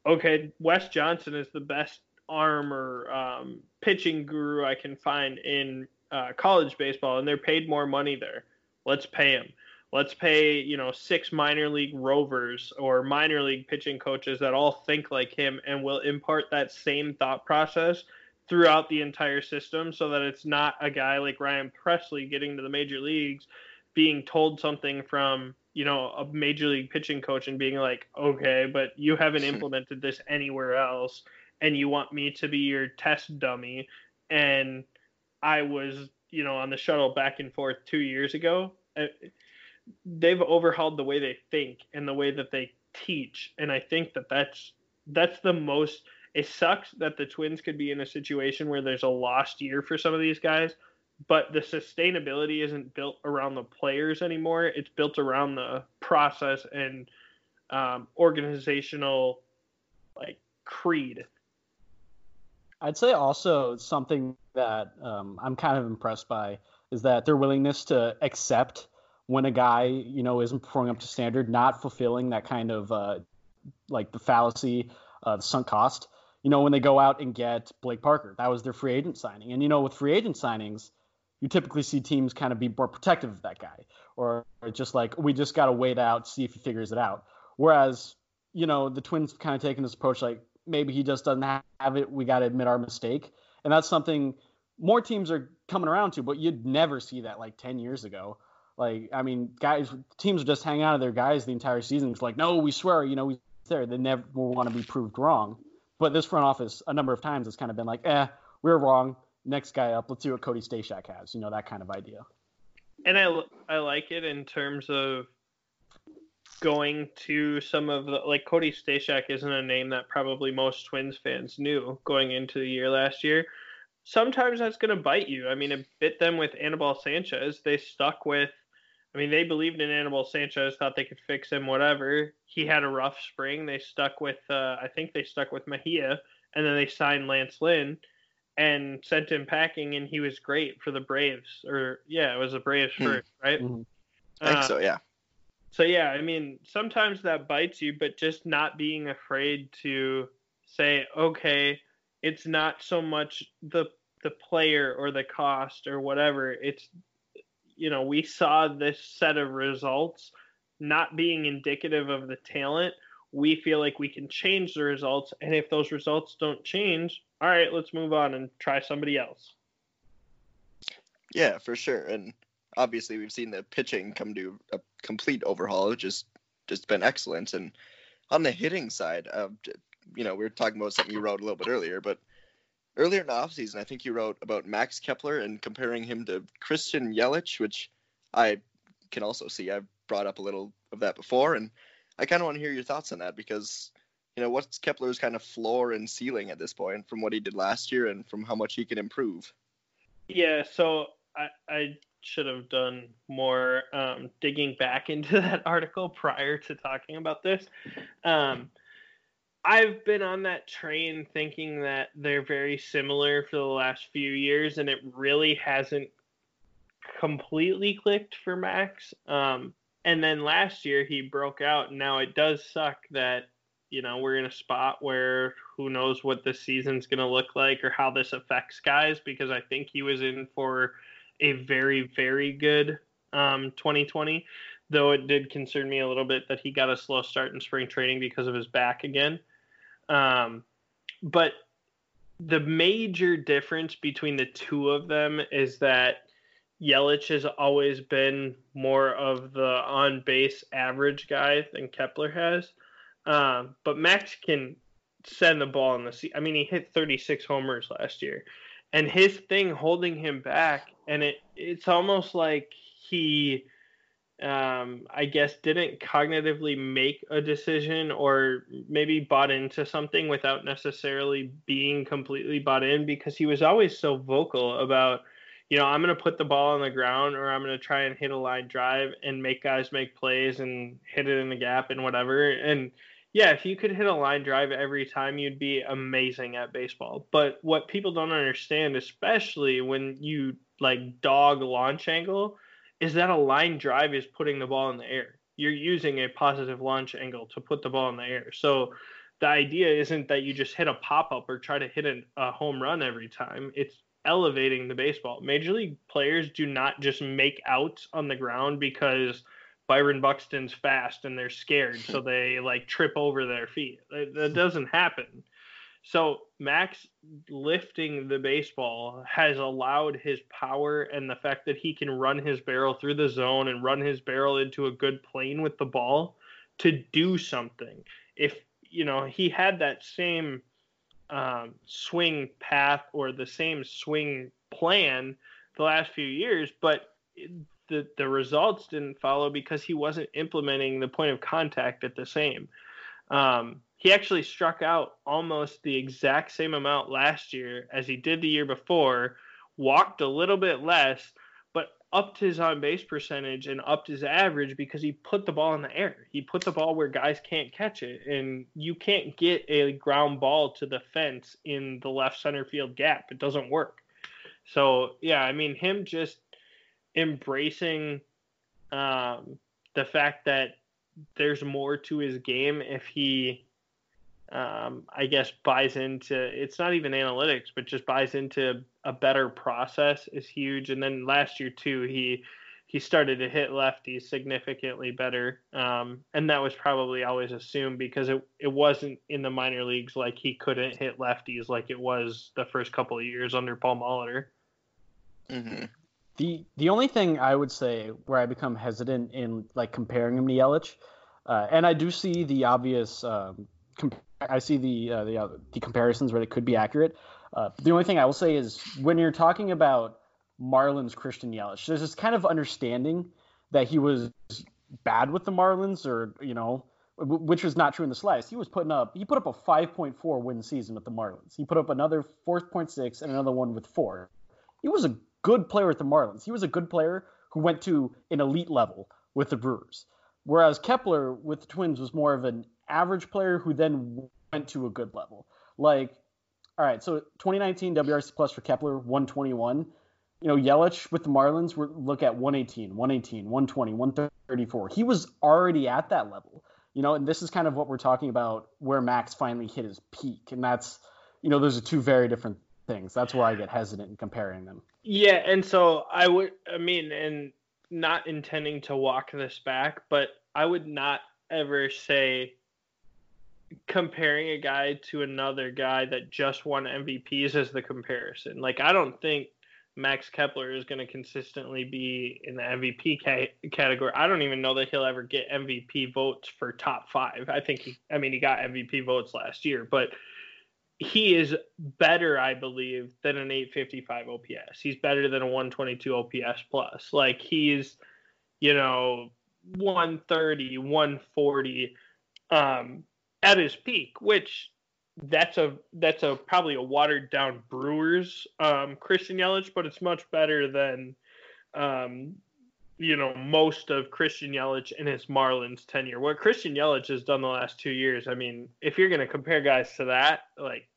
C: okay, Wes Johnson is the best arm or um, pitching guru I can find in uh, college baseball, and they're paid more money there. Let's pay him. Let's pay, you know, six minor league rovers or minor league pitching coaches that all think like him and will impart that same thought process throughout the entire system so that it's not a guy like Ryan Pressly getting to the major leagues being told something from, you know, a major league pitching coach and being like, "Okay, but you haven't implemented this anywhere else and you want me to be your test dummy." And I was, you know, on the shuttle back and forth 2 years ago. Uh, They've overhauled the way they think and the way that they teach, and I think that that's that's the most it sucks that the Twins could be in a situation where there's a lost year for some of these guys, but the sustainability isn't built around the players anymore. It's built around the process and um, organizational like creed.
A: I'd say also something that um, I'm kind of impressed by is that their willingness to accept when a guy, you know, isn't performing up to standard, not fulfilling that kind of uh, like the fallacy of sunk cost. You know, when they go out and get Blake Parker, that was their free agent signing. And you know, with free agent signings, you typically see teams kind of be more protective of that guy, or just like we just got to wait out, see if he figures it out. Whereas, you know, the Twins kind of taking this approach like maybe he just doesn't have it. We got to admit our mistake, and that's something more teams are coming around to. But you'd never see that like ten years ago. Like, I mean, guys, teams are just hanging out of their guys the entire season. It's like, no, we swear, you know, we there. They never want to be proved wrong. But this front office, a number of times, has kind of been like, eh, we're wrong. Next guy up. Let's see what Cody Stashak has. You know, that kind of idea.
C: And I I like it in terms of going to some of the like Cody Stashak isn't a name that probably most Twins fans knew going into the year last year. Sometimes that's going to bite you. I mean, it bit them with Anibal Sanchez. They stuck with. I mean, they believed in Anibal Sanchez, thought they could fix him, whatever. He had a rough spring. They stuck with. Uh, I think they stuck with Mejia, and then they signed Lance Lynn and sent him packing, and he was great for the Braves. Or yeah, it was the Braves
B: Hmm.
C: first, right?
A: Mhm.
B: I think
C: Uh,
B: so. Yeah.
C: so yeah, I mean, sometimes that bites you, but just not being afraid to say, okay, it's not so much the the player or the cost or whatever. It's you know, we saw this set of results not being indicative of the talent. We feel like we can change the results, and if those results don't change, all right, let's move on and try somebody else.
B: Yeah, for sure. And obviously, we've seen the pitching come to a complete overhaul, which has just been excellent. And on the hitting side, uh, you know, we were talking about something you wrote a little bit earlier, but earlier in the offseason, I think you wrote about Max Kepler and comparing him to Christian Yelich, which I can also see. I've brought up a little of that before, and I kind of want to hear your thoughts on that because, you know, what's Kepler's kind of floor and ceiling at this point from what he did last year and from how much he can improve?
C: Yeah, so I, I should have done more um, digging back into that article prior to talking about this. Um, I've been on that train thinking that they're very similar for the last few years, and it really hasn't completely clicked for Max. Um, and then last year he broke out. and Now it does suck that you know we're in a spot where who knows what this season's going to look like or how this affects guys because I think he was in for a very very good um, 2020 though it did concern me a little bit that he got a slow start in spring training because of his back again um, but the major difference between the two of them is that Yelich has always been more of the on base average guy than Kepler has. Um, but Max can send the ball in the seat. I mean, he hit 36 homers last year, and his thing holding him back, and it it's almost like he, um, I guess, didn't cognitively make a decision or maybe bought into something without necessarily being completely bought in because he was always so vocal about you know, I'm going to put the ball on the ground or I'm going to try and hit a line drive and make guys make plays and hit it in the gap and whatever. And yeah, if you could hit a line drive every time, you'd be amazing at baseball. But what people don't understand, especially when you like dog launch angle, is that a line drive is putting the ball in the air. You're using a positive launch angle to put the ball in the air. So the idea isn't that you just hit a pop up or try to hit a, a home run every time. It's elevating the baseball. Major league players do not just make outs on the ground because Byron Buxton's fast and they're scared, so they like trip over their feet. That, that doesn't happen. So Max lifting the baseball has allowed his power and the fact that he can run his barrel through the zone and run his barrel into a good plane with the ball to do something. If you know he had that same um, swing path or the same swing plan the last few years, but the the results didn't follow because he wasn't implementing the point of contact at the same. Um, he actually struck out almost the exact same amount last year as he did the year before, walked a little bit less, but upped his on base percentage and upped his average because he put the ball in the air. He put the ball where guys can't catch it, and you can't get a ground ball to the fence in the left center field gap. It doesn't work. So yeah, I mean him just embracing um, the fact that there's more to his game if he um, I guess buys into it's not even analytics, but just buys into a better process is huge. And then last year too, he he started to hit lefties significantly better, um, and that was probably always assumed because it it wasn't in the minor leagues like he couldn't hit lefties like it was the first couple of years under Paul Molitor.
B: Mm-hmm.
A: The the only thing I would say where I become hesitant in like comparing him to Yelich, uh, and I do see the obvious, um, comp- I see the uh, the uh, the comparisons where they could be accurate. Uh, the only thing I will say is when you're talking about Marlins Christian Yelich, there's this kind of understanding that he was bad with the Marlins or you know which was not true in the slice. He was putting up he put up a 5.4 win season with the Marlins. He put up another 4.6 and another one with four. He was a good player with the Marlins. He was a good player who went to an elite level with the Brewers. Whereas Kepler with the Twins was more of an average player who then went to a good level. Like, all right, so 2019 WRC plus for Kepler 121. You know, Yelich with the Marlins, we look at 118, 118, 120, 134. He was already at that level you know, and this is kind of what we're talking about where Max finally hit his peak. And that's, you know, those are two very different things. That's where I get hesitant in comparing them.
C: Yeah. And so I would, I mean, and not intending to walk this back, but I would not ever say comparing a guy to another guy that just won MVPs as the comparison. Like, I don't think Max Kepler is going to consistently be in the MVP ca- category. I don't even know that he'll ever get MVP votes for top five. I think he, I mean, he got MVP votes last year, but he is better, I believe, than an 855 OPS. He's better than a 122 OPS plus. Like he's, you know, 130, 140 um, at his peak, which that's a that's a probably a watered down Brewers um, Christian Yelich, but it's much better than um, you know most of Christian Yelich and his Marlins tenure. What Christian Yelich has done the last two years, I mean, if you're going to compare guys to that, like,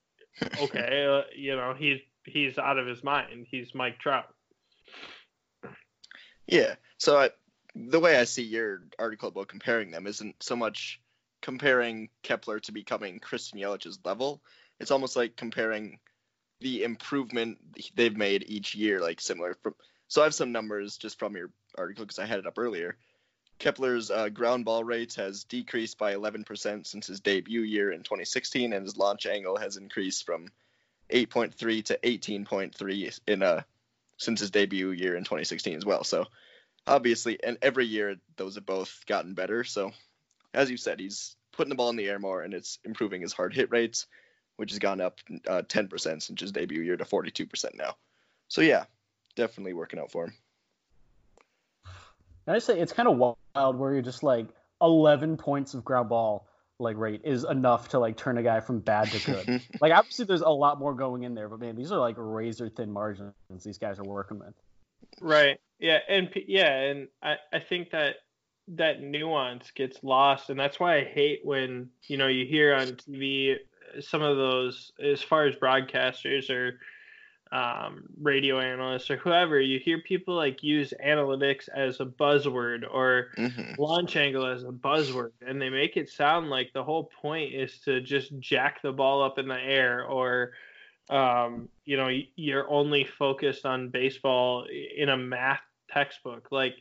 C: okay, uh, you know, he's he's out of his mind. He's Mike Trout.
B: Yeah. So I, the way I see your article about comparing them isn't so much comparing Kepler to becoming Christian Yelich's level. It's almost like comparing the improvement they've made each year, like similar. From, so I have some numbers just from your article because I had it up earlier. Kepler's uh, ground ball rate has decreased by 11% since his debut year in 2016, and his launch angle has increased from 8.3 to 18.3 in uh, since his debut year in 2016 as well. So obviously, and every year those have both gotten better. So as you said, he's putting the ball in the air more, and it's improving his hard hit rates, which has gone up uh, 10% since his debut year to 42% now. So yeah, definitely working out for him.
A: I say it's kind of wild where you're just like 11 points of ground ball like rate is enough to like turn a guy from bad to good. like obviously there's a lot more going in there, but man, these are like razor thin margins these guys are working with.
C: Right. Yeah, and yeah, and I I think that that nuance gets lost and that's why i hate when you know you hear on tv uh, some of those as far as broadcasters or um, radio analysts or whoever you hear people like use analytics as a buzzword or mm-hmm. launch angle as a buzzword and they make it sound like the whole point is to just jack the ball up in the air or um, you know you're only focused on baseball in a math textbook like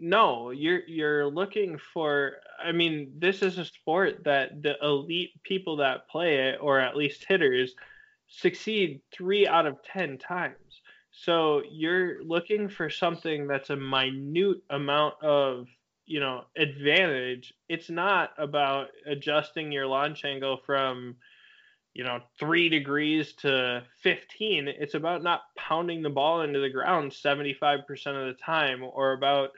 C: no you're you're looking for i mean this is a sport that the elite people that play it or at least hitters succeed 3 out of 10 times. So you're looking for something that's a minute amount of you know advantage. It's not about adjusting your launch angle from you know 3 degrees to 15 it's about not pounding the ball into the ground 75% of the time or about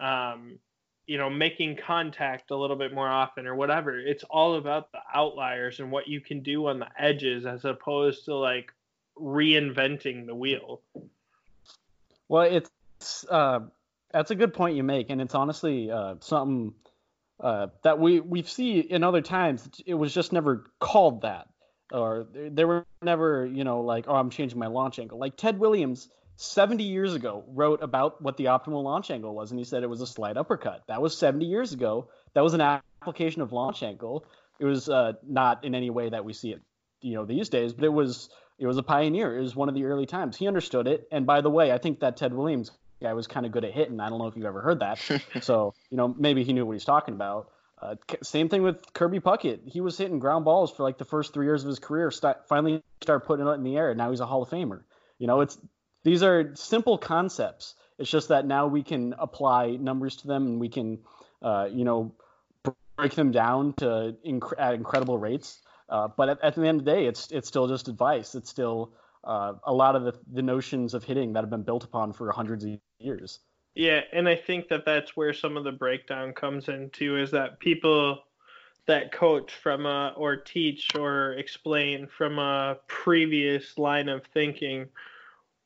C: um, you know, making contact a little bit more often or whatever. It's all about the outliers and what you can do on the edges as opposed to like reinventing the wheel.
A: Well, it's uh, that's a good point you make, and it's honestly uh, something uh, that we we see in other times. It was just never called that, or there were never you know like oh I'm changing my launch angle. Like Ted Williams 70 years ago wrote about what the optimal launch angle was and he said it was a slight uppercut. That was 70 years ago. That was an application of launch angle. It was uh, not in any way that we see it you know these days but it was it was a pioneer. It was one of the early times. He understood it. And by the way i think that ted williams guy was kind of good at hitting. I don't know if you've ever heard that. So you know maybe he knew what he's talking about. Uh, same thing with Kirby Puckett. He was hitting ground balls for like the first three years of his career. Start, finally, started putting it in the air, and now he's a Hall of Famer. You know, it's these are simple concepts. It's just that now we can apply numbers to them and we can, uh, you know, break them down to inc- at incredible rates. Uh, but at, at, the end of the day, it's it's still just advice. It's still uh, a lot of the, the notions of hitting that have been built upon for hundreds of years.
C: Yeah, and I think that that's where some of the breakdown comes into is that people that coach from a or teach or explain from a previous line of thinking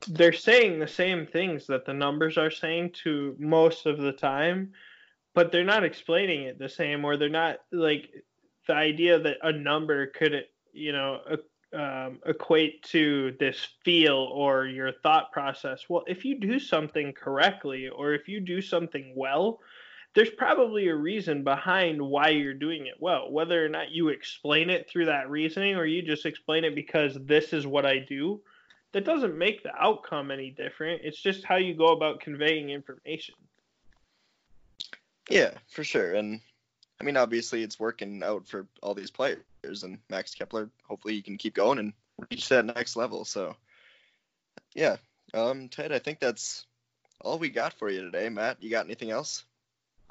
C: they're saying the same things that the numbers are saying to most of the time but they're not explaining it the same or they're not like the idea that a number could you know um, equate to this feel or your thought process well if you do something correctly or if you do something well there's probably a reason behind why you're doing it well. Whether or not you explain it through that reasoning or you just explain it because this is what I do, that doesn't make the outcome any different. It's just how you go about conveying information.
B: Yeah, for sure. And I mean, obviously, it's working out for all these players, and Max Kepler, hopefully, he can keep going and reach that next level. So, yeah, um, Ted, I think that's all we got for you today. Matt, you got anything else?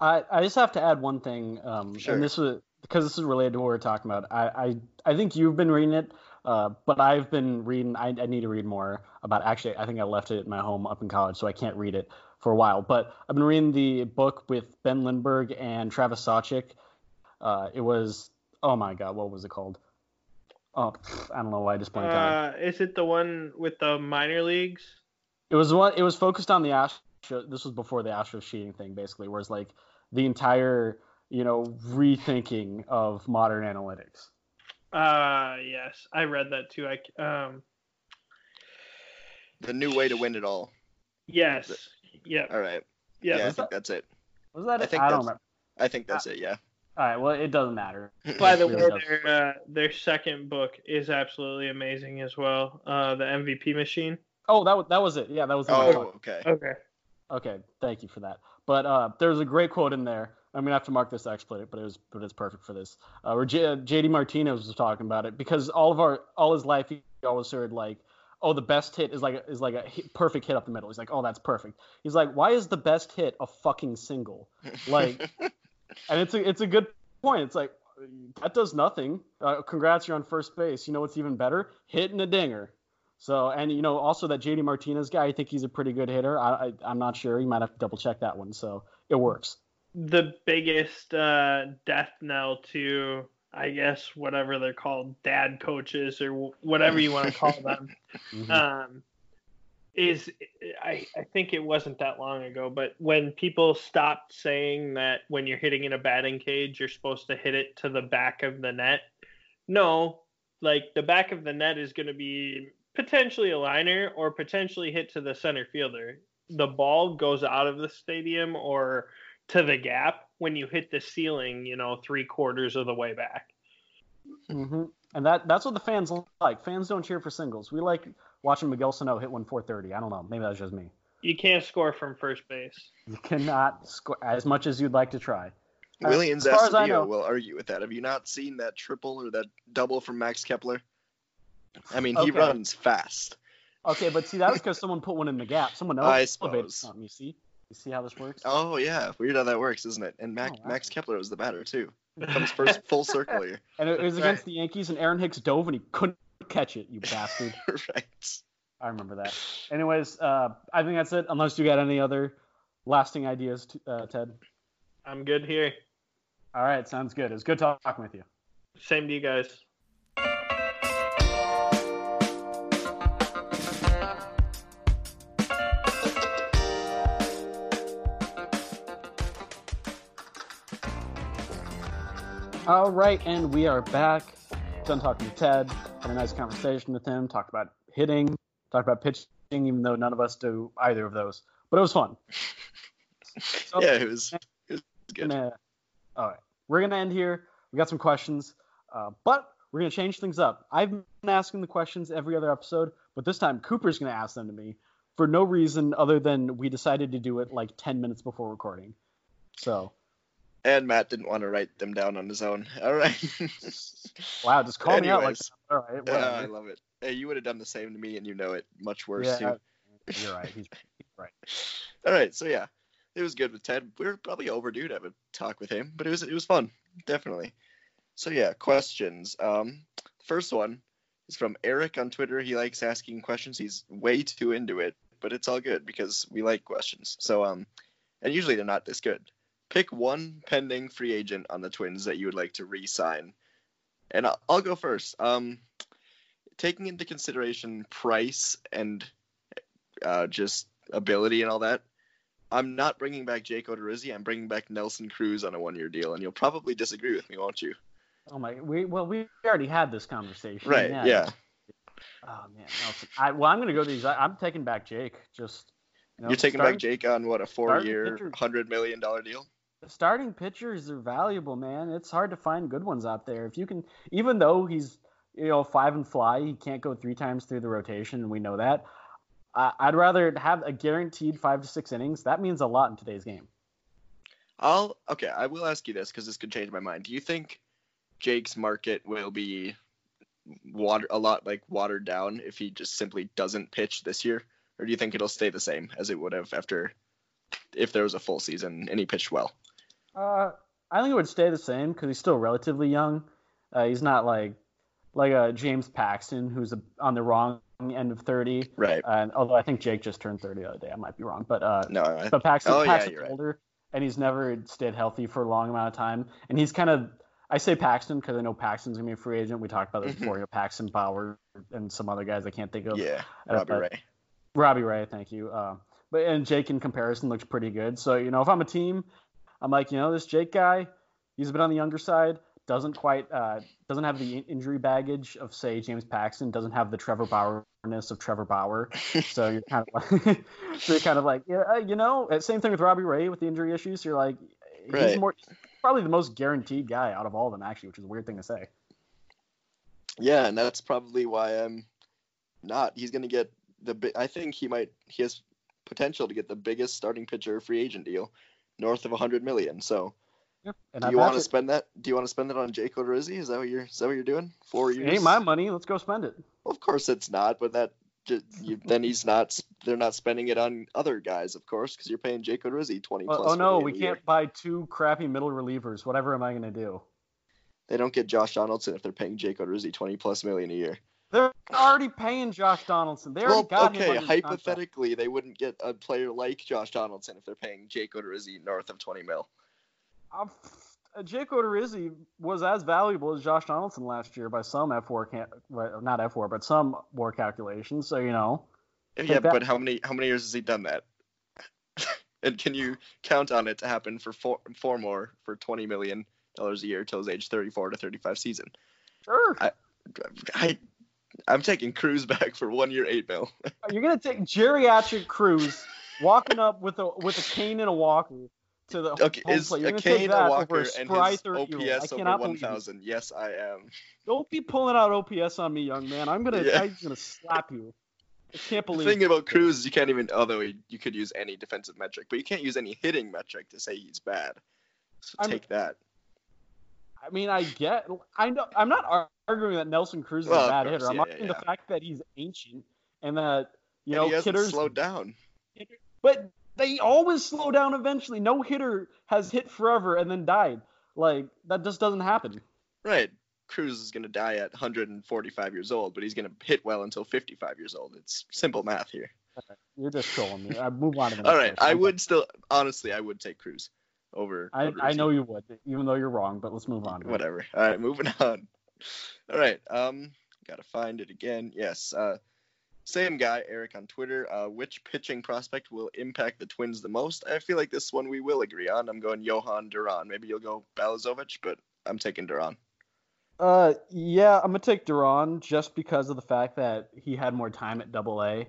A: I, I just have to add one thing, um,
B: Sure.
A: and this was because this is related to what we're talking about. I, I, I think you've been reading it, uh, but I've been reading. I, I need to read more about. Actually, I think I left it at my home up in college, so I can't read it for a while. But I've been reading the book with Ben Lindbergh and Travis Sawchik. Uh, it was oh my god, what was it called? Oh, I don't know why I just blanked on it.
C: Uh, is it the one with the minor leagues?
A: It was one. It was focused on the Astro. This was before the Astro cheating thing, basically, where it's like the entire, you know, rethinking of modern analytics.
C: Uh, yes, I read that too. I um,
B: The new way to win it all.
C: yes, yeah,
B: All right.
C: yeah.
B: Yeah, I
A: was
B: think that's it.
A: Was that
B: I think
A: I don't
B: that's-
A: remember.
B: I think that's it. Yeah.
A: All right. Well, it doesn't matter.
C: By the way, their uh, their second book is absolutely amazing as well. Uh, the MVP machine.
A: Oh, that was that was it. Yeah, that was. The.
B: Oh, okay.
C: Okay.
A: Okay. Thank you for that. But uh, there's a great quote in there. I'm gonna have to mark this it, but it was but it's perfect for this. Uh, where J- JD Martinez was talking about it because all of our all his life he always heard like, oh, the best hit is like a, is like a hit, perfect hit up the middle. He's like, oh, that's perfect. He's like, why is the best hit a fucking single? Like, and it's a it's a good point. It's like that does nothing. Uh, congrats, you're on first base. You know what's even better? Hitting a dinger. So and you know also that JD Martinez guy, I think he's a pretty good hitter. I, I I'm not sure. You might have to double check that one. So it works.
C: The biggest uh, death knell to, I guess, whatever they're called, dad coaches or whatever you want to call them,
A: Mhm.
C: um, is I, I think it wasn't that long ago, but when people stopped saying that when you're hitting in a batting cage, you're supposed to hit it to the back of the net. No, like the back of the net is going to be potentially a liner or potentially hit to the center fielder. The ball goes out of the stadium or to the gap when you hit the ceiling, you know, three quarters of the way back.
A: hmm And that that's what the fans like. Fans don't cheer for singles. We like watching Miguel Sano hit one 430. I don't know. Maybe that's just me.
C: You can't score from first base.
A: You cannot score as much as you'd like to try.
B: Williams
A: as far as I know-
B: will argue with that. Have you not seen that triple or that double from Max Kepler? I mean, he
A: Okay.
B: runs fast.
A: Okay, but see, that was because someone put one in the gap. Someone else
B: I
A: elevated
B: suppose.
A: something. You see? You see how this works?
B: Oh yeah, weird how that works, isn't it? And Max,
A: Oh, wow.
B: Max Kepler was the batter too. It comes first full circle here.
A: And it, it was against
C: right.
A: the Yankees, and Aaron Hicks dove, and he couldn't catch it. You bastard!
B: right.
A: I remember that. Anyways, uh, I think that's it. Unless you got any other lasting ideas, t- uh, Ted.
C: I'm good here.
A: All right, sounds good. It was good talking with you.
C: Same to you guys.
A: All right, and we are back. Done talking to Ted. Had a nice conversation with him. Talked about hitting. Talked about pitching, even though none of us do either of those. But it was fun. So-
B: Yeah, it was. It was good.
A: gonna, all right, we're gonna end here. We got some questions, uh, but we're gonna change things up. I've been asking the questions every other episode, but this time Cooper's gonna ask them to me for no reason other than we decided to do it like 10 minutes before recording. So,
B: And Matt didn't want to write them down on his own. All right.
A: wow, just call me out like that. All right.
B: Yeah, I love it. Hey, you would have done the same to me, and you know it much worse
A: Yeah,
B: too.
A: You're right. He's, he's right.
B: All right, so yeah, it was good with Ted. We were probably overdue to have a talk with him, but it was it was fun, definitely. So yeah, questions. Um, first one is from Eric on Twitter. He likes asking questions. He's way too into it, but it's all good because we like questions. So um, and usually they're not this good. Pick one pending free agent on the Twins that you would like to re-sign, and I'll, I'll go first. Um, taking into consideration price and uh, just ability and all that, I'm not bringing back Jake Odorizzi. I'm bringing back Nelson Cruz on a one-year deal, and you'll probably disagree with me, won't you?
A: Oh my, we well we already had this conversation.
B: Right? Yeah.
A: Oh man, Nelson. I well I'm gonna go to these. I, am taking back Jake. Just
B: you know, You're taking
A: starting,
B: back Jake on what a four-year, hundred million dollar deal.
A: Starting pitchers are valuable, man. It's hard to find good ones out there. If you can, even though he's you know five and fly, he can't go three times through the rotation, and we know that. I'd rather have a guaranteed five to six innings. That means a lot in today's game.
B: I'll okay. I will ask you this because this could change my mind. Do you think Jake's market will be water a lot like watered down if he just simply doesn't pitch this year, or do you think it'll stay the same as it would have after if there was a full season and he pitched well?
A: Uh, I think it would stay the same because he's still relatively young. Uh, he's not like like a James Paxton who's a, on the wrong end of 30.
B: Right.
A: And although I think Jake just turned 30 the other day, I might be wrong. But uh,
B: no, I,
A: but Paxton,
B: oh,
A: Paxton's
B: yeah,
A: older,
B: right.
A: and he's never stayed healthy for a long amount of time. And he's kind of I say Paxton because I know Paxton's gonna be a free agent. We talked about this
B: Mm-hmm.
A: before. You know, Paxton, Bauer, and some other guys I can't think of.
B: Yeah,
A: Uh,
B: Robbie Ray.
A: Robbie Ray, thank you. Uh, but and Jake in comparison looks pretty good. So you know, if I'm a team, I'm like, you know, this Jake guy, he's a bit on the younger side. Doesn't quite uh, doesn't have the injury baggage of say James Paxton. Doesn't have the Trevor Bauerness of Trevor Bauer. So you're kind of like, so you're kind of like, yeah, uh, you know, same thing with Robbie Ray with the injury issues. You're like, he's
B: Right.
A: more probably the most guaranteed guy out of all of them actually, which is a weird thing to say.
B: Yeah, and that's probably why I'm not. He's gonna get the. I think he might. He has potential to get the biggest starting pitcher free agent deal, north of 100 million. So,
A: And
B: do
A: I
B: you want to spend that? Do you want to spend it on Jake Odorizzi? Is that what you're? Is that what you're doing? Four
A: It
B: years?
A: ain't my money. Let's go spend it.
B: Well, of course it's not, but that ju- you, then he's not. They're not spending it on other guys, of course, because you're paying Jake Odorizzi 20
A: Oh,
B: plus.
A: oh no, we can't buy two crappy middle relievers. Whatever am I gonna do?
B: They don't get Josh Donaldson if they're paying Jake Odorizzi 20 plus million a year.
A: They're already paying Josh Donaldson. They already
B: Well,
A: got him
B: okay, hypothetically, they wouldn't get a player like Josh Donaldson if they're paying Jake Odorizzi north of 20 mil.
A: Uh, Jake Odorizzi was as valuable as Josh Donaldson last year by some F4 can not F4, but some war calculations. So you know,
B: Yeah,
A: that-
B: but how many how many years has he done that? and can you count on it to happen for four four more for 20 million dollars a year till his age 34 to 35 season?
A: sure,
B: I- I I'm taking Cruz back for one year, eight mil.
A: you're gonna take geriatric Cruz walking up with a with a cane and a walker to the
B: Okay,
A: home
B: is
A: plate. You're
B: a
A: that
B: a Walker
A: a
B: and his
A: 30-year-old.
B: OPS over
A: cannot believe it.
B: 1,000? Yes, I am.
A: Don't be pulling out OPS on me, young man. I'm gonna
B: Yeah.
A: I'm gonna slap you. I can't believe.
B: The thing about Cruz is you can't even, although you could use any defensive metric, but you can't use any hitting metric to say he's bad. So
A: I'm-
B: take that.
A: I mean, I get. I know. I'm not arguing that Nelson Cruz is
B: Well,
A: a bad
B: course,
A: hitter. I'm
B: yeah,
A: arguing
B: yeah,
A: the fact that he's ancient and that you
B: and
A: know
B: he
A: hitters.
B: slowed down.
A: But they always slow down eventually. No hitter has hit forever and then died. Like that just doesn't happen.
B: Right. Cruz is going to die at 145 years old, but he's going to hit well until 55 years old. It's simple math here.
A: You're just trolling me. I move on to the
B: All right.
A: question.
B: I would still, honestly, I would take Cruz over.
A: I, I know you would, even though you're wrong. But let's move on.
B: Whatever. All right, moving on. All right. Um, gotta find it again. Yes. Uh, same guy, Eric on Twitter. Uh, which pitching prospect will impact the Twins the most? I feel like this one we will agree on. I'm going Jhoan Duran. Maybe you'll go Balazovic, but I'm taking Duran.
A: Uh, yeah, I'm gonna take Duran just because of the fact that he had more time at Double A.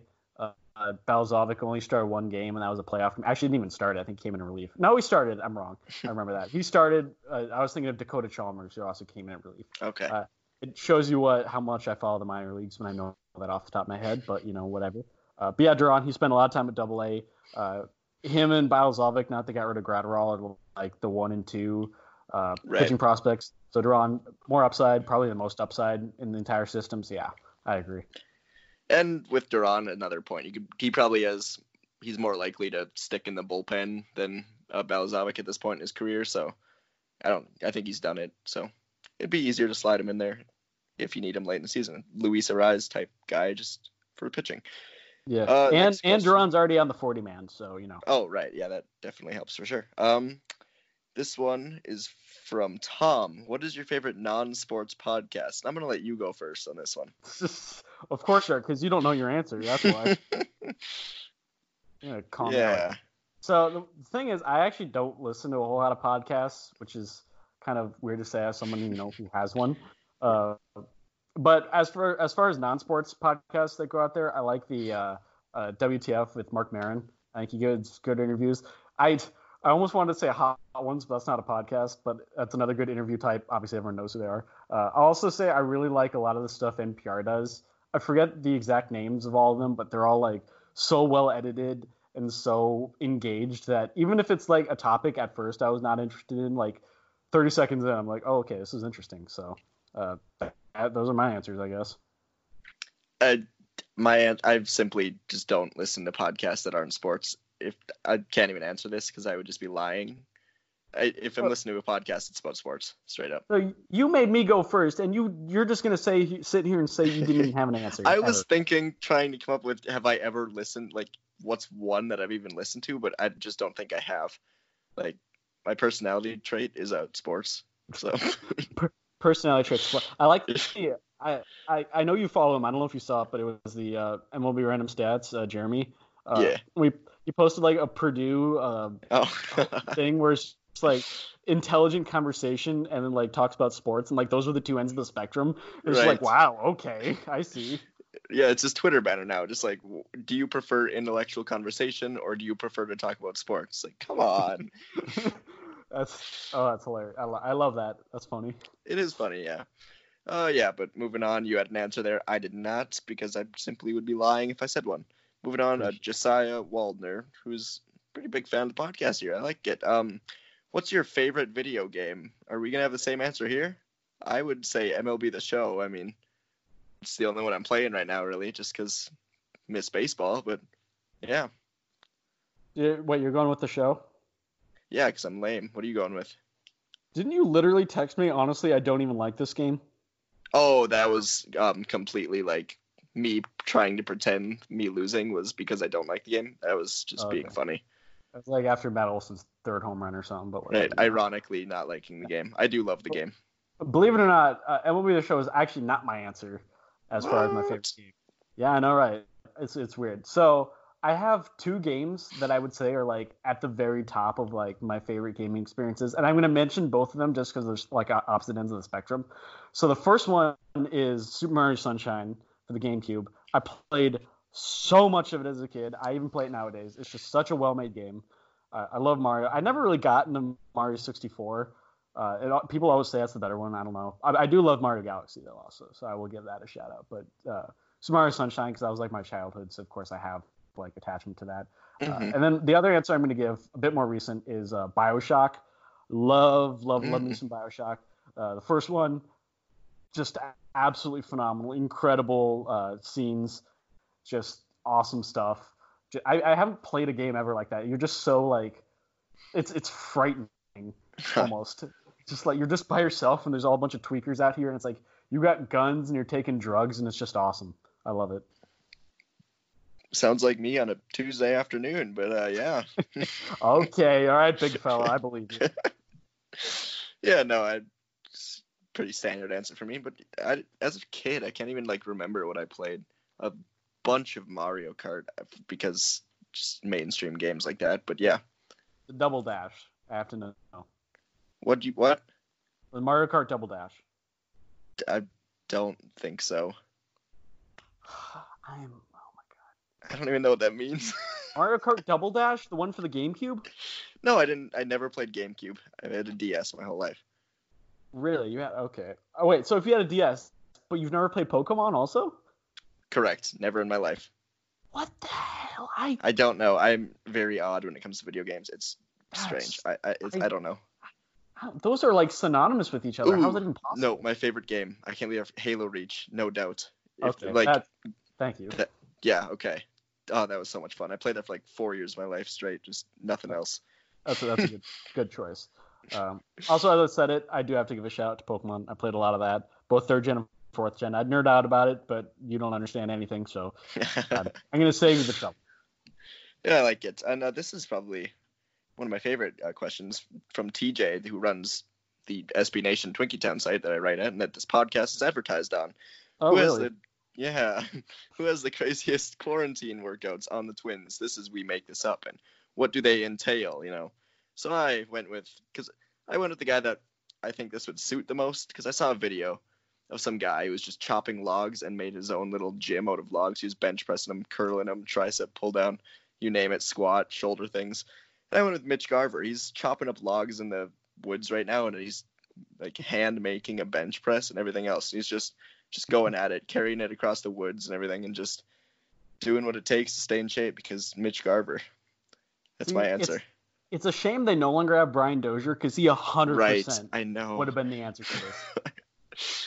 A: Uh, Balazovic only started one game, and that was a playoff. game. Actually, didn't even start. I think he came in relief. No, he started. I'm wrong. I remember that. He started. Uh, I was thinking of Dakota Chalmers, who also came in at relief.
B: Okay.
A: Uh, It shows you what how much I follow the minor leagues when I know that off the top of my head. But you know, whatever. Uh, but yeah, Duran. He spent a lot of time at Double A. Uh, him and Balazovic, not they got rid of Graterol, like the one and two uh,
B: Right.
A: pitching prospects. So Duran, more upside, probably the most upside in the entire system. So yeah, I agree.
B: And with Duran, another point. You could, he probably has. He's more likely to stick in the bullpen than uh, Balazovic at this point in his career. So I don't. I think he's done it. So it'd be easier to slide him in there if you need him late in the season. Luis Arraez type guy just for pitching.
A: Yeah,
B: Uh,
A: and and. Duran's already on the 40 man, so you know.
B: Oh, right. Yeah, that definitely helps for sure. Um, this one is from Tom. What is your favorite non-sports podcast? I'm gonna let you go first on this one.
A: of course, sir, because you don't know your answer. That's why. yeah, down. So the thing is, I actually don't listen to a whole lot of podcasts, which is kind of weird to say as someone you know who has one. Uh, but as for as far as non-sports podcasts that go out there, I like the uh, uh, WTF with Marc Maron. I think he gives good interviews. I I almost wanted to say hot ones, but that's not a podcast. But that's another good interview type. Obviously, everyone knows who they are. Uh, I'll also say I really like a lot of the stuff NPR does. I forget the exact names of all of them, but they're all like so well edited and so engaged that even if it's like a topic at first I was not interested in, like 30 seconds in, I'm like, oh, okay, this is interesting. So uh, that, those are my answers, I guess.
B: Uh, my I simply just don't listen to podcasts that aren't sports. If I can't even answer this because I would just be lying. I, if I'm listening to a podcast, it's about sports, straight up.
A: So you made me go first, and you you're just gonna say sit here and say you didn't even have an answer.
B: I was
A: ever.
B: thinking, trying to come up with, have I ever listened? Like, what's one that I've even listened to? But I just don't think I have. Like, my personality trait is out sports. So
A: personality traits. I like the. I, I I know you follow him. I don't know if you saw it, but it was the uh, MLB Random Stats, uh, Jeremy. Uh,
B: Yeah.
A: We he posted like a Purdue uh,
B: oh,
A: thing where it's like intelligent conversation and then like talks about sports and like those are the two ends of the spectrum. It's just like wow, okay, I see.
B: yeah, it's his Twitter banner now. Just like, do you prefer intellectual conversation or do you prefer to talk about sports? Like, come on.
A: that's oh, that's hilarious. I, lo- I love that. That's funny.
B: it is funny, yeah. Uh, yeah, but moving on, you had an answer there. I did not because I simply would be lying if I said one. Moving on, uh, Josiah Waldner, who's a pretty big fan of the podcast here. I like it. Um, what's your favorite video game? Are we gonna have the same answer here? I would say MLB The Show. I mean, it's the only one I'm playing right now, really, just because miss baseball. But yeah,
A: Yeah, Wait, you're going with the show?
B: yeah, because I'm lame. What are you going with?
A: Didn't you literally text me? Honestly, I don't even like this game.
B: Oh, that was um completely like me trying to pretend me losing was because I don't like the game. I was just being
A: Okay.
B: funny.
A: It's like after Matt Olson's third home run or something. But
B: Right. Ironically, not liking the game. I do love the game.
A: Believe it or not, uh, MLB The Show is actually not my answer as far as my favorite game. Yeah, I know, right? It's it's weird. So I have two games that I would say are like at the very top of like my favorite gaming experiences, and I'm going to mention both of them just because there's like opposite ends of the spectrum. So the first one is Super Mario Sunshine for the GameCube. I played so much of it as a kid. I even play it nowadays. It's just such a well-made game. Uh, I love Mario. I never really got into Mario 64. Uh, it, people always say that's the better one. I don't know. I, I do love Mario Galaxy though, also, so I will give that a shout out. But uh, Super Mario Sunshine, because that was like my childhood, so of course I have like attachment to that. Uh,
B: Mhm.
A: and then the other answer I'm going to give, a bit more recent, is uh, Bioshock. Love, love, love me
B: Mhm.
A: some Bioshock. Uh, the first one, just absolutely phenomenal, incredible uh, scenes, just awesome stuff. I, I haven't played a game ever like that. You're just so like, it's it's frightening almost. just like you're just by yourself and there's all a bunch of tweakers out here and it's like you got guns and you're taking drugs and it's just awesome. I love it.
B: Sounds like me on a Tuesday afternoon, but uh, yeah.
A: Okay, all right, big fella, I believe you.
B: yeah, no, I pretty standard answer for me. But I, as a kid, I can't even like remember what I played. A bunch of Mario Kart uh, because just mainstream games like that. But yeah,
A: The Double Dash. I have to know.
B: what do you what?
A: The Mario Kart Double Dash.
B: I don't think so.
A: I'm. Oh my god.
B: I don't even know what that means.
A: Mario Kart Double Dash, the one for the GameCube.
B: no, I didn't. I never played GameCube. I had a DS my whole life.
A: Really? You had okay. Oh wait, so if you had a DS, but you've never played Pokemon, also?
B: Correct. Never in my life.
A: What the hell? I
B: I don't know. I'm very odd when it comes to video games. It's strange. I I, it's,
A: I-
B: I don't know.
A: how- those are like synonymous with each other.
B: Ooh,
A: that even possible?
B: No, my favorite game. I can't leave Halo Reach. No doubt. If,
A: Okay.
B: like
A: that- thank you.
B: yeah, okay. Oh, that was so much fun. I played that for like four years of my life straight, just nothing else.
A: That's a, that's a good good choice. Um, also, as I said it, I do have to give a shout out to Pokemon. I played a lot of that, both third gen and fourth gen. I'd nerd out about it, but you don't understand anything, so I'm gonna save you the trouble.
B: yeah, I like it. And uh, this is probably one of my favorite uh, questions from TJ, who runs the SB Nation Twinkie Town site that I write at and that this podcast is advertised on.
A: Oh
B: who has
A: really?
B: the yeah, who has the craziest quarantine workouts on the Twins? This is we make this up, and what do they entail? You know, so I went with because I went with the guy that I think this would suit the most because I saw a video of some guy who was just chopping logs and made his own little gym out of logs. He was bench pressing them, curling them, tricep pull down, you name it, squat, shoulder things. And I went with Mitch Garver. He's chopping up logs in the woods right now, and he's like hand making a bench press and everything else. He's just just going at it, carrying it across the woods and everything, and just doing what it takes to stay in shape because Mitch Garver. That's my answer.
A: It's a shame they no longer have Brian Dozier because he hundred
B: Right,
A: percent
B: I know.
A: would have been the answer to this.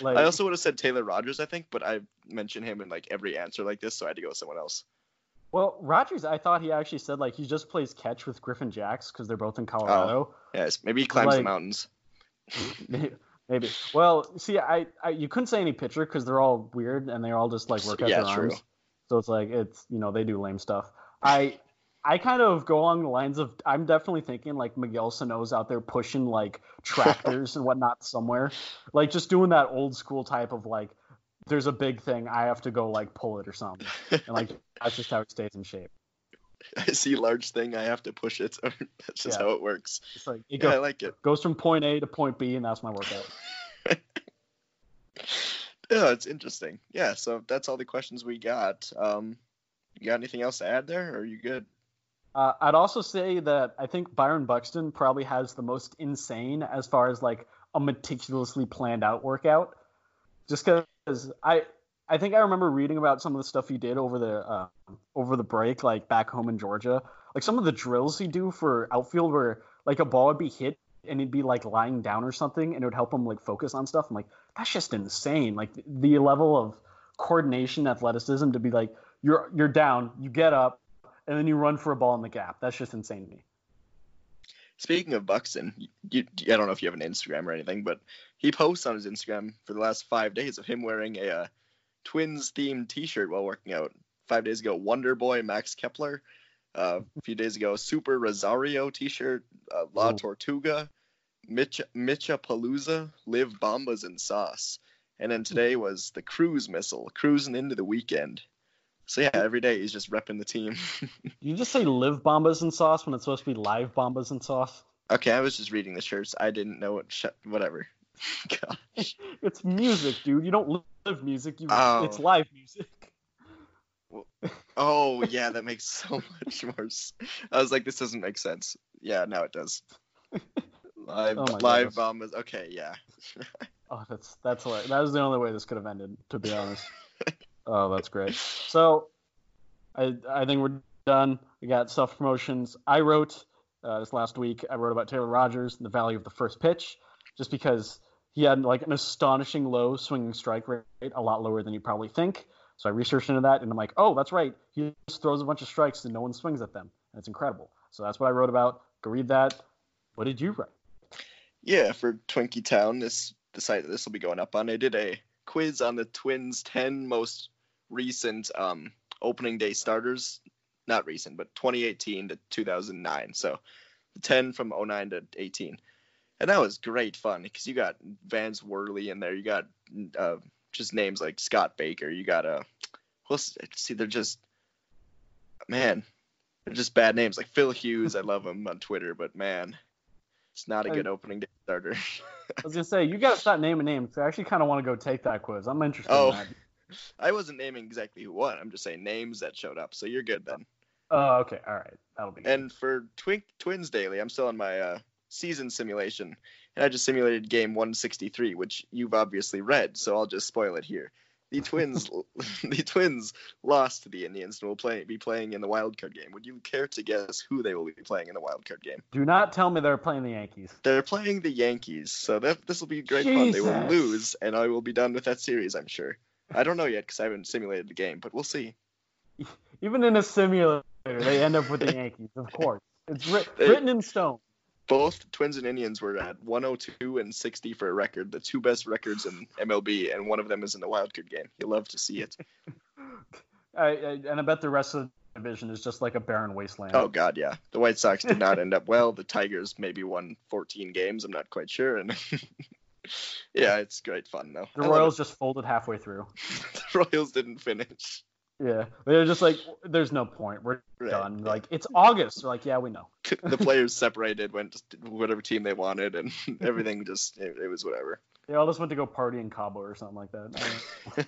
A: Like,
B: I also would have said Taylor Rogers, I think, but I mentioned him in like every answer like this, so I had to go with someone else.
A: well, Rogers, I thought he actually said like he just plays catch with Griffin Jax because they're both in oh, Colorado.
B: Yes, maybe he climbs the mountains.
A: Maybe. Maybe. Well, see, I, I you couldn't say any pitcher because they're all weird and they all just like work out
B: Yeah,
A: their
B: true.
A: arms. So it's like it's you know they do lame stuff. I I kind of go along the lines of I'm definitely thinking like Miguel Sano's out there pushing like tractors and whatnot somewhere, like just doing that old school type of like there's a big thing I have to go like pull it or something, and like that's just how it stays in shape.
B: I see large thing, I have to push it. So That's just
A: Yeah.
B: how it works.
A: It's like it
B: Yeah, I like it.
A: goes from point A to point B and that's my workout.
B: Yeah, it's interesting. Yeah, so that's all the questions we got. Um, you got anything else to add there, or are you good?
A: Uh, I'd also say that I think Byron Buxton probably has the most insane as far as like a meticulously planned out workout. Just because I I think I remember reading about some of the stuff he did over the uh, over the break, like back home in Georgia. Like some of the drills he do for outfield, where like a ball would be hit and he'd be like lying down or something, and it would help him like focus on stuff. I'm like, that's just insane. Like the level of coordination, athleticism to be like, you're you're down, you get up, and then you run for a ball in the gap. That's just insane to me.
B: Speaking of Buxton, you, I don't know if you have an Instagram or anything, but he posts on his Instagram for the last five days of him wearing a uh, Twins themed T-shirt while working out. Five days ago, Wonder Boy Max Kepler. Uh, a few days ago, Super Rosario T-shirt, uh, La
A: Ooh.
B: Tortuga, Mitch Mitcha Palooza, Live Bombas and Sauce, and then today was the Cruise Missile, cruising into the weekend. So yeah, every day he's just repping the team.
A: You just say live bombas and sauce when it's supposed to be live bombas and sauce.
B: okay, I was just reading the shirts. I didn't know what. Sh- whatever. Gosh.
A: It's music, dude. You don't live music. You
B: Oh.
A: it's live music.
B: Oh yeah, that makes so much more. s- I was like, this doesn't make sense. Yeah, now it does. Live,
A: Oh
B: live bombas. Okay, yeah.
A: Oh, that's that's hilarious. That was the only way this could have ended, to be honest. Oh, that's great. So, I I think we're done. We got self promotions. I wrote uh, this last week. I wrote about Taylor Rogers and the value of the first pitch, just because he had like an astonishing low swinging strike rate, a lot lower than you probably think. So I researched into that, and I'm like, oh, that's right. He just throws a bunch of strikes and no one swings at them, and it's incredible. So that's what I wrote about. Go read that. What did you write?
B: Yeah, for Twinkie Town, this the site that this will be going up on. I did a quiz on the Twins' ten most recent um, opening day starters. Not recent, but 2018 to 2009. So the 10 from 09 to 18. And that was great fun because you got Vance Worley in there. You got uh, just names like Scott Baker. You got a, well, see, they're just, man, they're just bad names. Like Phil Hughes, I love him on Twitter, but man, it's not a good opening day starter.
A: I was gonna say you gotta stop naming names. I actually kind of want to go take that quiz. I'm interested
B: Oh.
A: in that.
B: I wasn't naming exactly who won. I'm just saying names that showed up. So you're good then.
A: Oh, okay, all right, that'll be. Good.
B: And for Twink Twins Daily, I'm still on my uh, season simulation, and I just simulated game 163, which you've obviously read, so I'll just spoil it here. The Twins, the Twins lost to the Indians and will play be playing in the wild card game. Would you care to guess who they will be playing in the wild card game?
A: Do not tell me they're playing the Yankees.
B: They're playing the Yankees, so that this will be great fun. They will lose, and I will be done with that series, I'm sure. I don't know yet because I haven't simulated the game, but we'll see.
A: Even in a simulator, they end up with the Yankees. Of course, it's writ-
B: They-
A: written in stone.
B: both Twins and Indians were at 102 and 60 for a record, the two best records in MLB, and one of them is in the wild card game. You love to see it.
A: I, I, and I bet the rest of the division is just like a barren wasteland.
B: Oh God, yeah. The White Sox did not end up well. The Tigers maybe won 14 games. I'm not quite sure. And yeah, it's great fun though.
A: the
B: I
A: Royals just folded halfway through.
B: the Royals didn't finish.
A: Yeah, they're just like, there's no point. We're
B: Right,
A: done.
B: yeah.
A: Like it's August. They're like, yeah, we know.
B: the players separated, went to whatever team they wanted, and everything just it, it was whatever.
A: They all just went to go party in Cabo or something like that. I don't,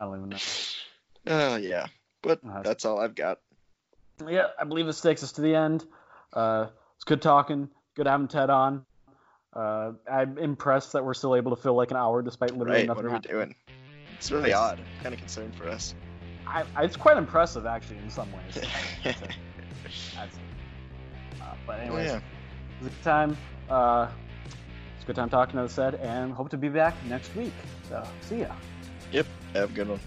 A: I don't even know.
B: Oh yeah, but
A: Uh,
B: that's all I've got.
A: Yeah, I believe this takes us to the end. Uh, it's good talking. Good having Ted on. Uh, I'm impressed that we're still able to fill like an hour despite literally
B: Right,
A: nothing.
B: what are we doing? It's really odd. Kind of concerned for us.
A: I, I, it's quite impressive actually in some ways. That's, uh, but anyways,
B: yeah.
A: it was a good time. Uh, it's a good time talking, as I said, and hope to be back next week. So see ya.
B: Yep. Have a good one.